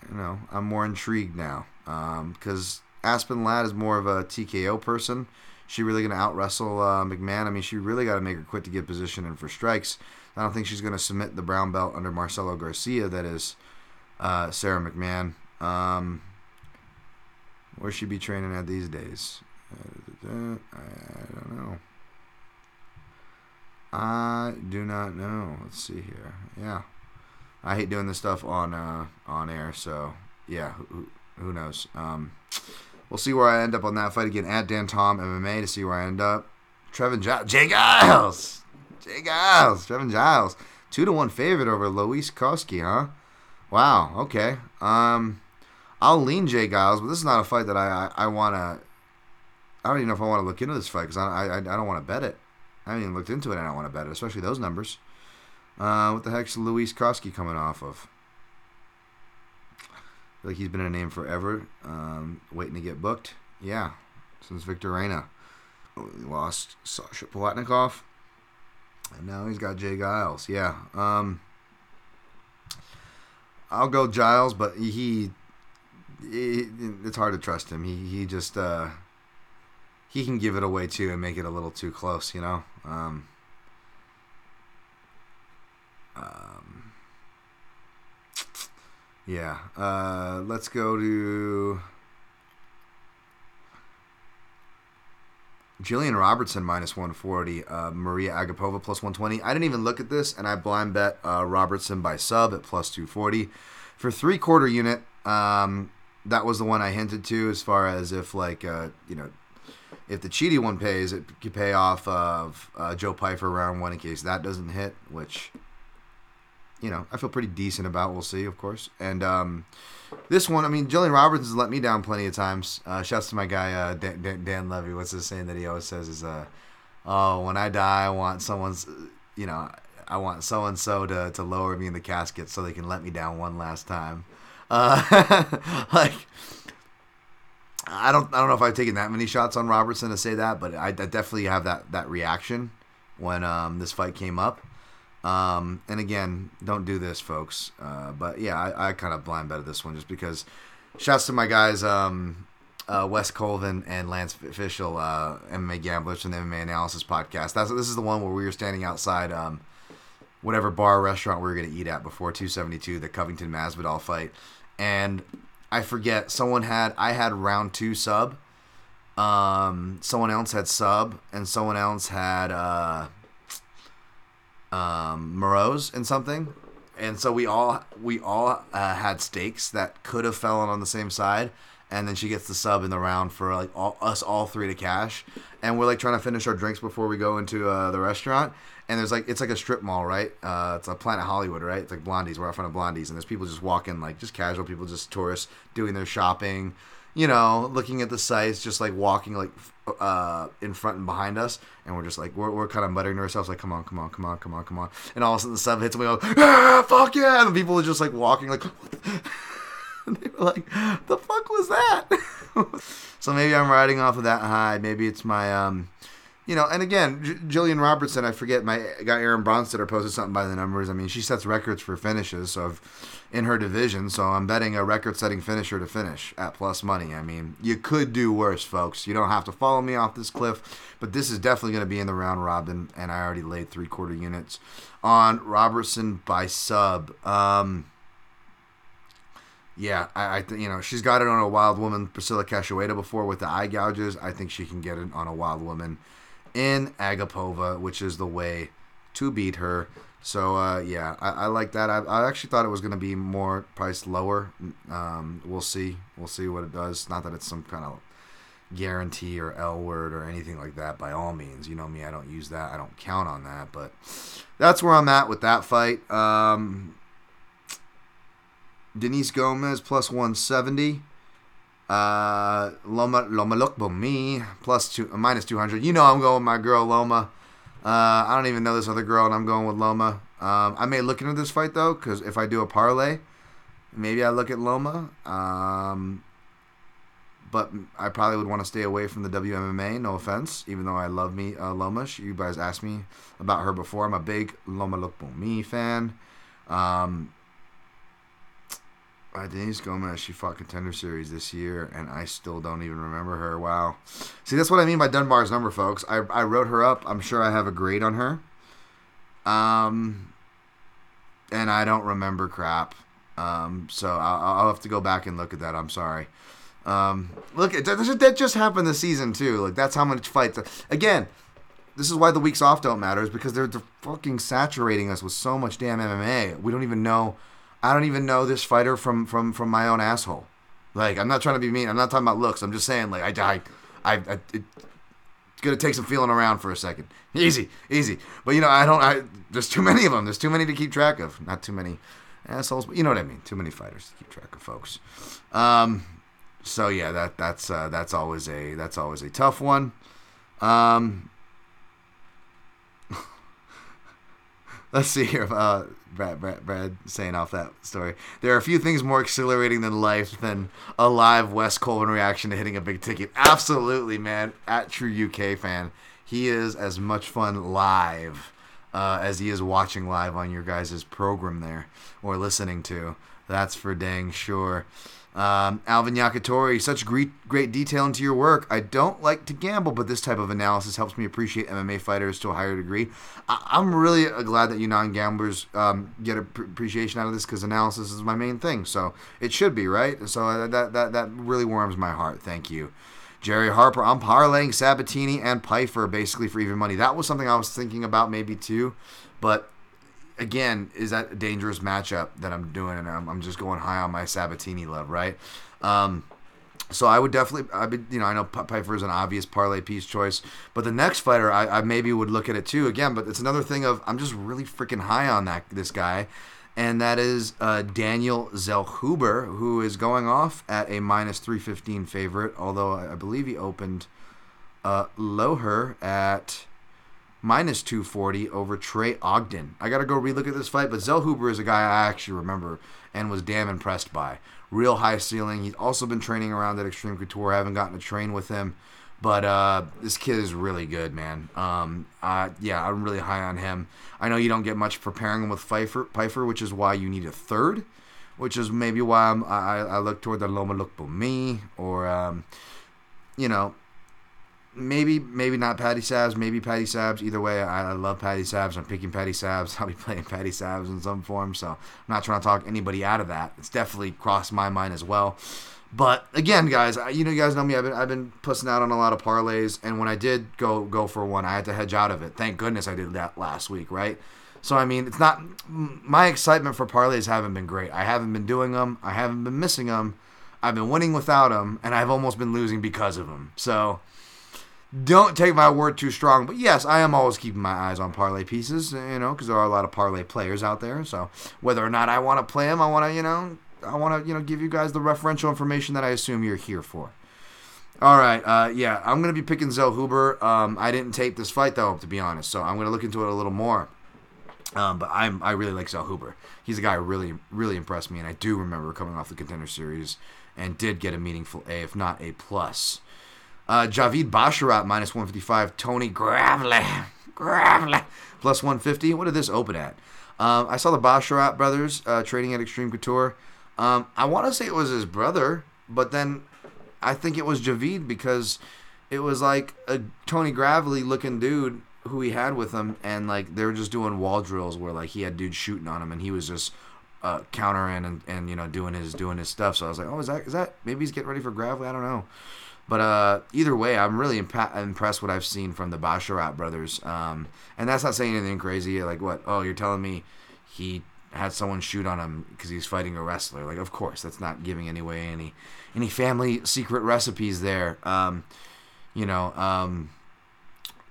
you know, I'm more intrigued now because um, Aspen Ladd is more of a TKO person. She really gonna out wrestle uh, McMann. I mean, she really got to make her quit to get position and for strikes. I don't think she's gonna submit the brown belt under Marcelo Garcia. That is uh, Sarah McMann. Um, where she be training at these days? I don't know. I do not know. Let's see here. Yeah, I hate doing this stuff on uh, on air. So yeah, who, who knows? Um, we'll see where I end up on that fight again at Dan Tom MMA to see where I end up. Trevin Giles, Jay Giles, Jay Giles, Trevin Giles, two to one favorite over Luis Cosce, huh? Wow. Okay. Um, I'll lean Jay Giles, but this is not a fight that I I, I want to I don't even know if I want to look into this fight because I, I, I don't want to bet it. I haven't even looked into it. and I don't want to bet it, especially those numbers. Uh, what the heck's Luis Cosce coming off of? like he's been a name forever, um, waiting to get booked. Yeah, since Victor Reina lost Sasha Palatnikov, and now he's got Jay Giles. Yeah, um, I'll go Giles, but he, he, it's hard to trust him. He he just uh, he can give it away too and make it a little too close, you know. Um, um, yeah. Uh, let's go to. Jillian Robertson minus 140, uh, Maria Agapova plus 120. I didn't even look at this, and I blind bet uh, Robertson by sub at plus 240. For three quarter unit, um, that was the one I hinted to as far as if, like, uh, you know, if the Cheaty one pays, it could pay off of uh, Joe Pyfer round one in case that doesn't hit, which, you know, I feel pretty decent about. We'll see, of course. And um, this one, I mean, Jillian Roberts has let me down plenty of times. Uh, shouts to my guy uh, Dan, Dan, Dan Levy. What's his saying that he always says is, uh, "Oh, when I die, I want someone's, you know, I want so and so to to lower me in the casket so they can let me down one last time." Uh, (laughs) like I don't I don't know if I've taken that many shots on Robertson to say that, but I, I definitely have that that reaction when um, this fight came up. Um, and again, don't do this, folks. Uh, but yeah, I, I kind of blind betted this one just because. Shouts to my guys, um, uh, Wes Colvin and Lance Fishel, uh, MMA Gamblers from the MMA Analysis Podcast. That's this is the one where we were standing outside um, whatever bar or restaurant we were going to eat at before 272, the Covington Masvidal fight, and I forget. Someone had I had round two sub. Um, someone else had sub, and someone else had uh, um, Moreau's and something, and so we all we all uh, had stakes that could have fallen on the same side, and then she gets the sub in the round for like all, us all three to cash, and we're like trying to finish our drinks before we go into uh, the restaurant, and there's like it's like a strip mall, right? Uh, it's a Planet Hollywood, right? It's like Blondie's. We're out front of Blondie's, and there's people just walking, like just casual people, just tourists doing their shopping, you know, looking at the sites, just like walking like uh, in front and behind us, and we're just like we're, we're kind of muttering to ourselves like, come on, come on, come on, come on, come on, and all of a sudden the sub hits, and we go, ah, fuck yeah, and the people are just like walking like. (laughs) they were like, "The fuck was that?" (laughs) so maybe I'm riding off of that high. Maybe it's my um, you know, and again, J- Jillian Robertson, I forget, my guy Aaron Bronsteter posted something by the numbers. I mean, she sets records for finishes, so in her division, so I'm betting a record-setting finisher to finish at plus money. I mean, you could do worse, folks. You don't have to follow me off this cliff, but this is definitely going to be in the round robin, and I already laid three-quarter units on Robertson by sub. Um, yeah, I, I you know she's got it on a wild woman Priscilla Cachoeira before with the eye gouges. I think she can get it on a wild woman in Agapova, which is the way to beat her. So uh, yeah, I, I, like that. I, I, actually thought it was going to be more priced lower. Um, we'll see. We'll see what it does. Not that it's some kind of guarantee or L word or anything like that. By all means, you know me. I don't use that. I don't count on that. But that's where I'm at with that fight. Um, Denise Gomez plus 170. Uh, Loma Loma Lookboonmee plus two minus two hundred. You know I'm going with my girl Loma. Uh, I don't even know this other girl, and I'm going with Loma. Um, I may look into this fight though, because if I do a parlay, maybe I look at Loma. Um, but I probably would want to stay away from the WMMA. No offense, even though I love me uh, Loma. You guys asked me about her before. I'm a big Loma Lookboonmee fan. Um, uh, Denise Gomez, she fought Contender Series this year, and I still don't even remember her. Wow. See, that's what I mean by Dunbar's number, folks. I, I wrote her up. I'm sure I have a grade on her. Um, and I don't remember crap. Um, so I'll, I'll have to go back and look at that. I'm sorry. Um, look, that just happened this season too. Like that's how much fights. Again, this is why the weeks off don't matter. Is because they're, they're fucking saturating us with so much damn MMA. We don't even know I don't even know this fighter from from from my own asshole. Like I'm not trying to be mean. I'm not talking about looks. I'm just saying like I I I, I it, it's gonna take some feeling around for a second. (laughs) Easy, easy. But you know I don't. I there's too many of them. There's too many to keep track of. Not too many assholes, but you know what I mean. Too many fighters to keep track of, folks. Um. So yeah, that that's uh, that's always a that's always a tough one. Um. (laughs) Let's see here. Uh, Brad, Brad, Brad saying off that story. There are a few things more exhilarating than life than a live Wes Colvin reaction to hitting a big ticket. Absolutely, man. At True UK fan, he is as much fun live uh, as he is watching live on your guys' program there or listening to. That's for dang sure. Um, Alvin Yakitori, such great, great detail into your work. I don't like to gamble, but this type of analysis helps me appreciate MMA fighters to a higher degree. I, am really glad that you non gamblers um, get appreciation out of this because analysis is my main thing. So it should be, right? So uh, that, that, that really warms my heart. Thank you. Jerry Harper. I'm parlaying Sabatini and Pyfer basically for even money. That was something I was thinking about maybe too, but again, is that a dangerous matchup that I'm doing? And I'm, I'm just going high on my Sabatini love, right? Um, so I would definitely, I would, you know, I know Pyfer is an obvious parlay piece choice, but the next fighter, I, I maybe would look at it too again. But it's another thing of I'm just really freaking high on that this guy, and that is uh, Daniel Zellhuber, who is going off at a minus 315 favorite, although I, I believe he opened uh, lower at minus 240 over Trey Ogden. I got to go relook at this fight, but Zellhuber is a guy I actually remember and was damn impressed by. Real high ceiling. He's also been training around at Extreme Couture. I haven't gotten to train with him, but uh, this kid is really good, man. Um, yeah, I'm really high on him. I know you don't get much for pairing him with Pyfer, Pyfer, which is why you need a third, which is maybe why I'm, I, I look toward the Loma Me or, um, you know, maybe maybe not Patty Sabs, maybe Patty Sabs. Either way, I, I love Patty Sabs. I'm picking Patty Sabs. (laughs) I'll be playing Patty Sabs in some form. So I'm not trying to talk anybody out of that. It's definitely crossed my mind as well. But again, guys, you know, you guys know me. I've been I've been pussing out on a lot of parlays, and when I did go go for one, I had to hedge out of it. Thank goodness I did that last week, right? So I mean, it's not my excitement for parlays haven't been great. I haven't been doing them. I haven't been missing them. I've been winning without them, and I've almost been losing because of them. So don't take my word too strong, but yes, I am always keeping my eyes on parlay pieces, you know, because there are a lot of parlay players out there. So whether or not I want to play them, I want to, you know, I want to, you know, give you guys the referential information that I assume you're here for. All right, uh, yeah, I'm gonna be picking Zellhuber. Um, I didn't tape this fight though, to be honest, so I'm gonna look into it a little more. Um, but I'm I really like Zellhuber. He's a guy who really really impressed me, and I do remember coming off the contender series and did get a meaningful A, if not A plus. Uh, Javid Basharat minus 155. Tony Gravely. Gravely. Plus 150. What did this open at? Um, I saw the Basharat brothers uh, trading at Extreme Couture. Um, I want to say it was his brother, but then I think it was Javid because it was like a Tony Gravely looking dude who he had with him, and like they were just doing wall drills where like he had dudes shooting on him, and he was just uh, countering and, and you know doing his doing his stuff. So I was like, oh, is that is that maybe he's getting ready for Gravely? I don't know. But uh, either way, I'm really imp- impressed what I've seen from the Basharat brothers. Um, and that's not saying anything crazy. Like what? Oh, you're telling me he had someone shoot on him because he's fighting a wrestler? Like, of course, that's not giving any way any any family secret recipes there. Um, you know. Um,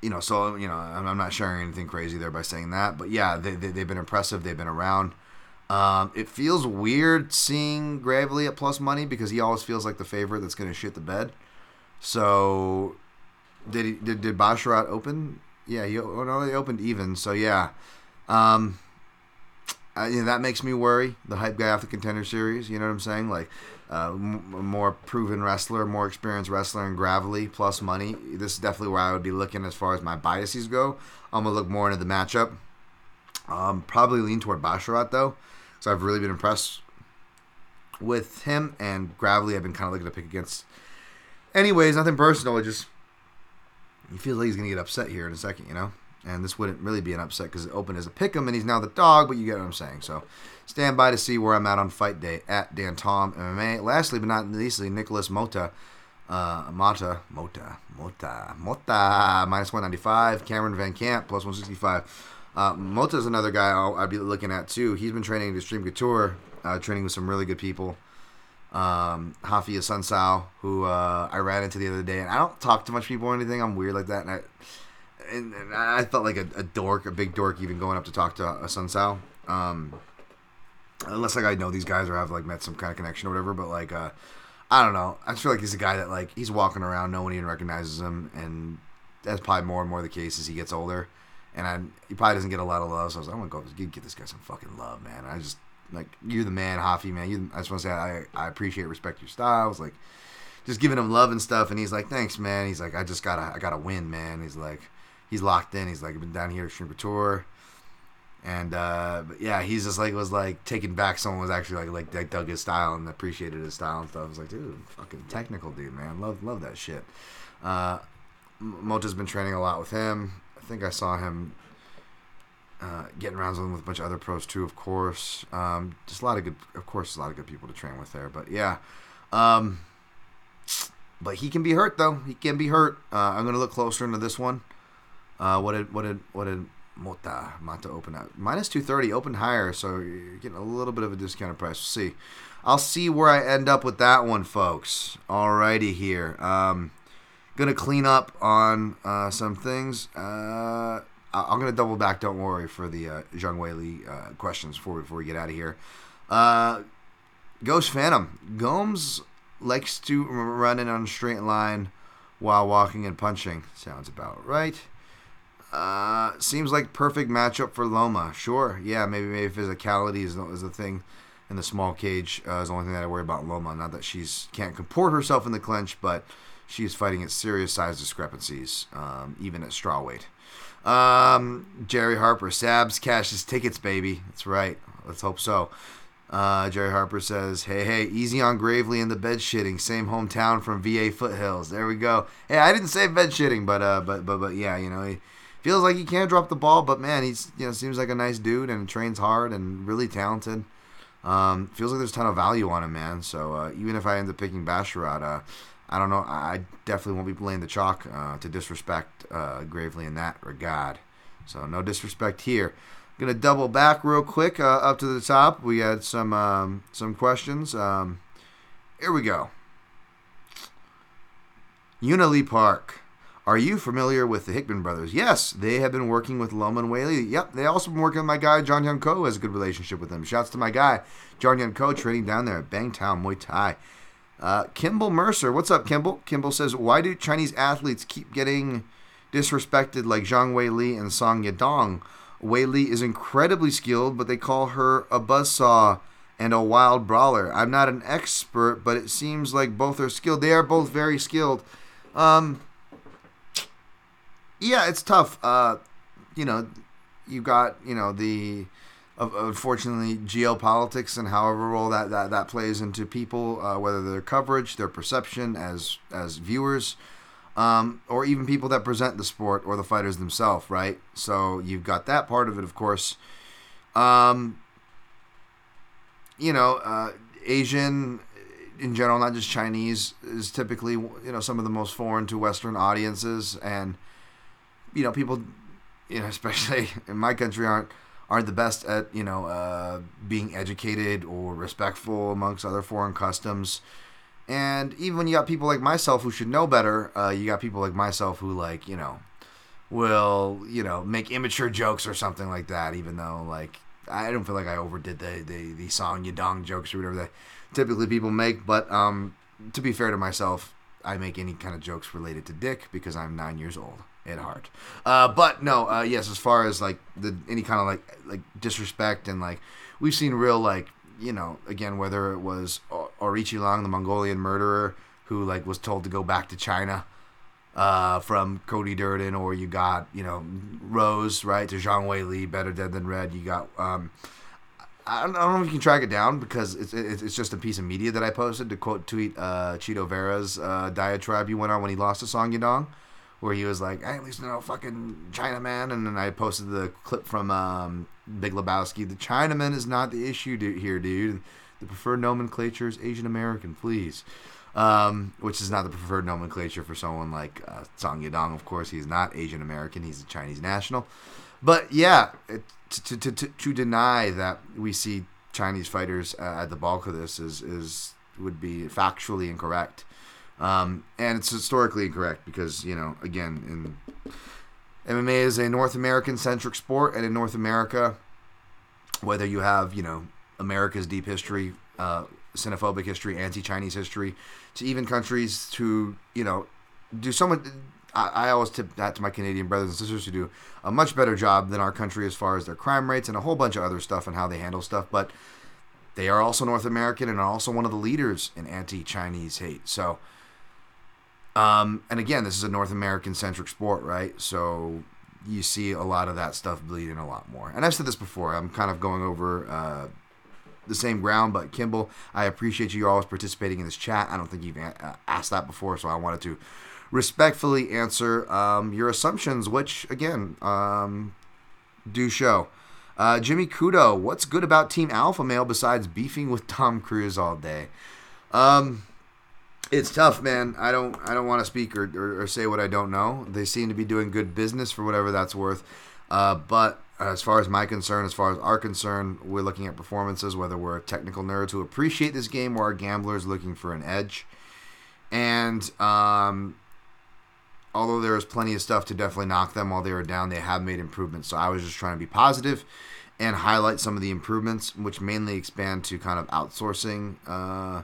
you know, so you know, I'm not sharing anything crazy there by saying that, but yeah, they, they have been impressive. They've been around. Um, it feels weird seeing Gravely at plus money because he always feels like the favorite that's going to shit the bed. So, did he did did Basharat open? Yeah, he oh no, opened even. So yeah, um, I, you know, that makes me worry. The hype guy off the contender series. You know what I'm saying? Like, uh, m- more proven wrestler, more experienced wrestler, and Gravely plus money. This is definitely where I would be looking as far as my biases go. I'm gonna look more into the matchup. Um, probably lean toward Basharat though, so I've really been impressed with him and Gravely. I've been kind of looking to pick against Anyways, nothing personal. It just he feels like he's gonna get upset here in a second, you know. And this wouldn't really be an upset because it opened as a pick 'em and he's now the dog. But you get what I'm saying. So stand by to see where I'm at on fight day at Dan Tom MMA. Lastly, but not leastly, Nicolas Motta. Uh, Motta, Motta, Motta, Motta, minus 195. Cameron VanCamp, plus 165. Uh, Motta is another guy i would be looking at too. He's been training at Extreme Couture, uh, training with some really good people um, Rafael Assunção, who uh, I ran into the other day, and I don't talk to much people or anything. I'm weird like that, and I and, and I felt like a, a, dork, a big dork, even going up to talk to a Sunsao. Um, unless like I know these guys or have like met some kind of connection or whatever, but like uh, I don't know. I just feel like he's a guy that like he's walking around, no one even recognizes him, and that's probably more and more the case as he gets older. And I, he probably doesn't get a lot of love, so I was like, I'm gonna go get this guy some fucking love, man. And I just like you're the man, Hoffy man. You, I just want to say I, I appreciate, respect your styles, like just giving him love and stuff. And he's like, thanks, man. He's like, I just gotta, I gotta win, man. He's like, he's locked in. He's like, I've been down here at Shrimper Tour. And uh, yeah, he's just like was like taken back. Someone was actually like like, like dug his style and appreciated his style and stuff. I was like, dude, fucking technical dude, man. Love love that shit. Uh, Motta's been training a lot with him. I think I saw him uh, getting rounds with a bunch of other pros too, of course. Um, just a lot of good, of course, a lot of good people to train with there. But yeah, um, but he can be hurt though. He can be hurt. Uh, I'm gonna look closer into this one. Uh, what did what did what did Motta Mata open at? Minus two thirty, open higher, so you're getting a little bit of a discounted price. We'll see. I'll see where I end up with that one, folks. Alrighty here. Um, gonna clean up on uh, some things. Uh, I'm gonna double back. Don't worry for the uh, Zhang Weili uh, questions before before we get out of here. Uh, Ghost Phantom Gomes likes to run in on a straight line while walking and punching. Sounds about right. Uh, seems like perfect matchup for Loma. Sure, yeah, maybe maybe physicality is is the thing, and the small cage uh, is the only thing that I worry about Loma. Not that she's can't comport herself in the clinch, but she is fighting at serious size discrepancies, um, even at straw weight. Um, Jerry Harper, Sabs cashes tickets, baby. That's right. Let's hope so. Uh, Jerry Harper says, "Hey, hey, easy on Gravely in the bed shitting. Same hometown from VA Foothills. There we go. Hey, I didn't say bed shitting, but uh, but but but yeah, you know, he feels like he can't drop the ball, but man, he's you know seems like a nice dude and trains hard and really talented. Um, feels like there's a ton of value on him, man. So uh, even if I end up picking Basharat, uh, I don't know. I definitely won't be laying the chalk uh, to disrespect uh, Gravely in that regard. So no disrespect here. I'm Gonna double back real quick uh, up to the top. We had some um, some questions. Um, here we go. Unily Park. Are you familiar with the Hickman brothers? Yes, they have been working with Loman Whaley. Yep, they also been working with my guy John Young Ko. Has a good relationship with him. Shouts to my guy John Young Ko training down there at Bangtao Muay Thai. Uh, Kimball Mercer, what's up, Kimball? Kimball says, why do Chinese athletes keep getting disrespected like Zhang Weili and Song Yadong? Weili is incredibly skilled, but they call her a buzzsaw and a wild brawler. I'm not an expert, but it seems like both are skilled. They are both very skilled. Um, yeah, it's tough. Uh, you know, you got you know the unfortunately geopolitics and however role that, that, that plays into people, uh, whether their coverage, their perception as as viewers, um, or even people that present the sport or the fighters themselves, right? So you've got that part of it, of course. Um, you know, uh, Asian in general, not just Chinese, is typically you know some of the most foreign to Western audiences, and you know people, you know, (laughs) especially in my country, aren't aren't the best at you know uh, being educated or respectful amongst other foreign customs. And even when you got people like myself who should know better, uh, you got people like myself who like you know will you know make immature jokes or something like that. Even though like I don't feel like I overdid the the, the song Yadong jokes or whatever that typically people make. But um, to be fair to myself, I make any kind of jokes related to dick because I'm nine years old at heart. Uh, but no, uh, yes, as far as like the any kind of like like disrespect and like we've seen real like you know again whether it was Orichi Long, the Mongolian murderer, who like was told to go back to China. Uh, from Cody Durden, or you got you know Rose, right? To Zhang Weili, better dead than red. You got um, I don't, I don't know if you can track it down because it's, it's it's just a piece of media that I posted to quote tweet uh, Chito Vera's uh, diatribe he went on when he lost to Song Yadong, where he was like, I at least know fucking Chinaman, and then I posted the clip from um, Big Lebowski. The Chinaman is not the issue here, dude. The preferred nomenclature is Asian American, please. Um, which is not the preferred nomenclature for someone like uh, Song Yadong. Of course, he's not Asian American; he's a Chinese national. But yeah, to, to, to, to deny that we see Chinese fighters uh, at the bulk of this is is would be factually incorrect, um, and it's historically incorrect because you know again in MMA is a North American centric sport, and in North America, whether you have you know America's deep history, uh, xenophobic history, anti-Chinese history, to even countries to you know do someone. I, I always tip that to my Canadian brothers and sisters who do a much better job than our country as far as their crime rates and a whole bunch of other stuff and how they handle stuff. But they are also North American and are also one of the leaders in anti-Chinese hate. So, um, and again, this is a North American centric sport, right? So you see a lot of that stuff bleeding a lot more. And I've said this before. I'm kind of going over uh, the same ground, but Kimball, I appreciate you always participating in this chat. I don't think you've a- uh, asked that before, so I wanted to respectfully answer um, your assumptions, which again um, do show. Uh, Jimmy Kudo, what's good about Team Alpha Male besides beefing with Tom Cruise all day? Um, It's tough, man. I don't I don't want to speak or, or, or say what I don't know. They seem to be doing good business for whatever that's worth. Uh, but as far as my concern, as far as our concern, we're looking at performances, whether we're technical nerds who appreciate this game or our gamblers looking for an edge. And um, although there is plenty of stuff to definitely knock them while they were down, they have made improvements. So I was just trying to be positive and highlight some of the improvements, which mainly expand to kind of outsourcing. Uh,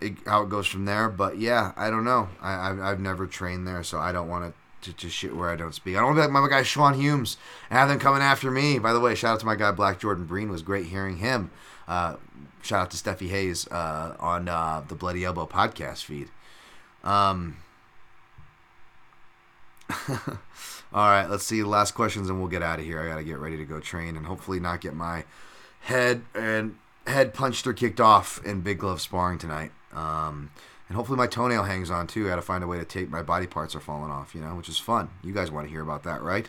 it, how it goes from there. But yeah, I don't know. I, I've, I've never trained there, so I don't want to, to shit where I don't speak. I don't want to be like my guy Sean Humes and have them coming after me. By the way, shout out to my guy Black Jordan Breen. It was great hearing him. Uh, shout out to Stephie Haynes uh, on uh, the Bloody Elbow podcast feed. Um, (laughs) all right, let's see last questions and we'll get out of here. I got to get ready to go train and hopefully not get my head and head punched or kicked off in big glove sparring tonight. Um, and hopefully my toenail hangs on too. I got to find a way to tape my body parts are falling off, you know, which is fun. You guys want to hear about that, right?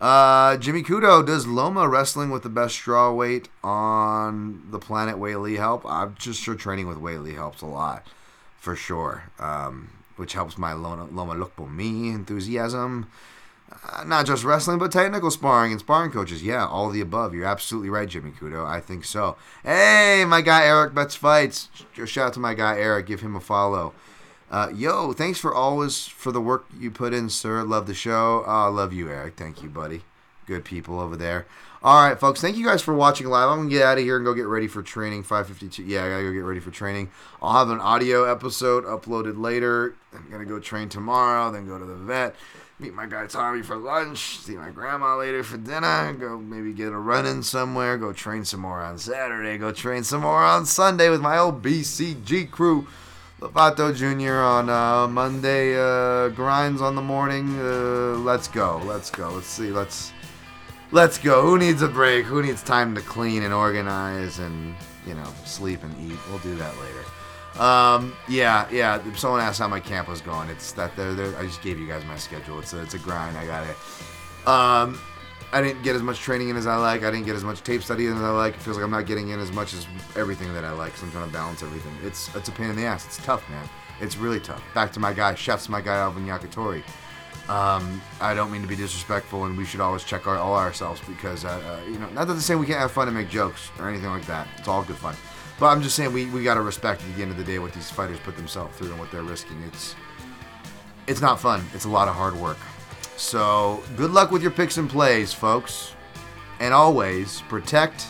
Uh, Jimmy Kudo, does Loma wrestling with the best straw weight on the planet Weili help? I'm just sure training with Weili helps a lot, for sure. Um, which helps my Loma, Loma Me enthusiasm. Uh, not just wrestling, but technical sparring and sparring coaches. Yeah, all the above. You're absolutely right, Jimmy Kudo. I think so. Hey, my guy Eric Betts Fights. Shout out to my guy Eric. Give him a follow. Uh, yo, thanks for always for the work you put in, sir. Love the show. I uh, love you, Eric. Thank you, buddy. Good people over there. All right, folks. Thank you guys for watching live. I'm gonna get out of here and go get ready for training. 5:52. Yeah, I gotta go get ready for training. I'll have an audio episode uploaded later. I'm gonna go train tomorrow. Then go to the vet meet my guy Tommy for lunch, see my grandma later for dinner, go maybe get a run in somewhere, go train some more on Saturday, go train some more on Sunday with my old BCG crew. Lovato Jr. on uh, Monday, uh, grinds on the morning. Uh, let's go, let's go. Let's see, let's let's go. Who needs a break? Who needs time to clean and organize and you know sleep and eat? We'll do that later. Um, yeah, yeah. Someone asked how my camp was going. It's that they're, they're, I just gave you guys my schedule. It's a, it's a grind. I got it. Um, I didn't get as much training in as I like. I didn't get as much tape study in as I like. It feels like I'm not getting in as much as everything that I like. So I'm trying to balance everything. It's it's a pain in the ass. It's tough, man. It's really tough. Back to my guy, chef's my guy Alvin Yakitori. Um, I don't mean to be disrespectful, and we should always check our, all ourselves because, uh, uh, you know, not that to say we can't have fun and make jokes or anything like that. It's all good fun. But I'm just saying we, we got to respect at the end of the day what these fighters put themselves through and what they're risking. It's it's not fun. It's a lot of hard work. So good luck with your picks and plays, folks. And always protect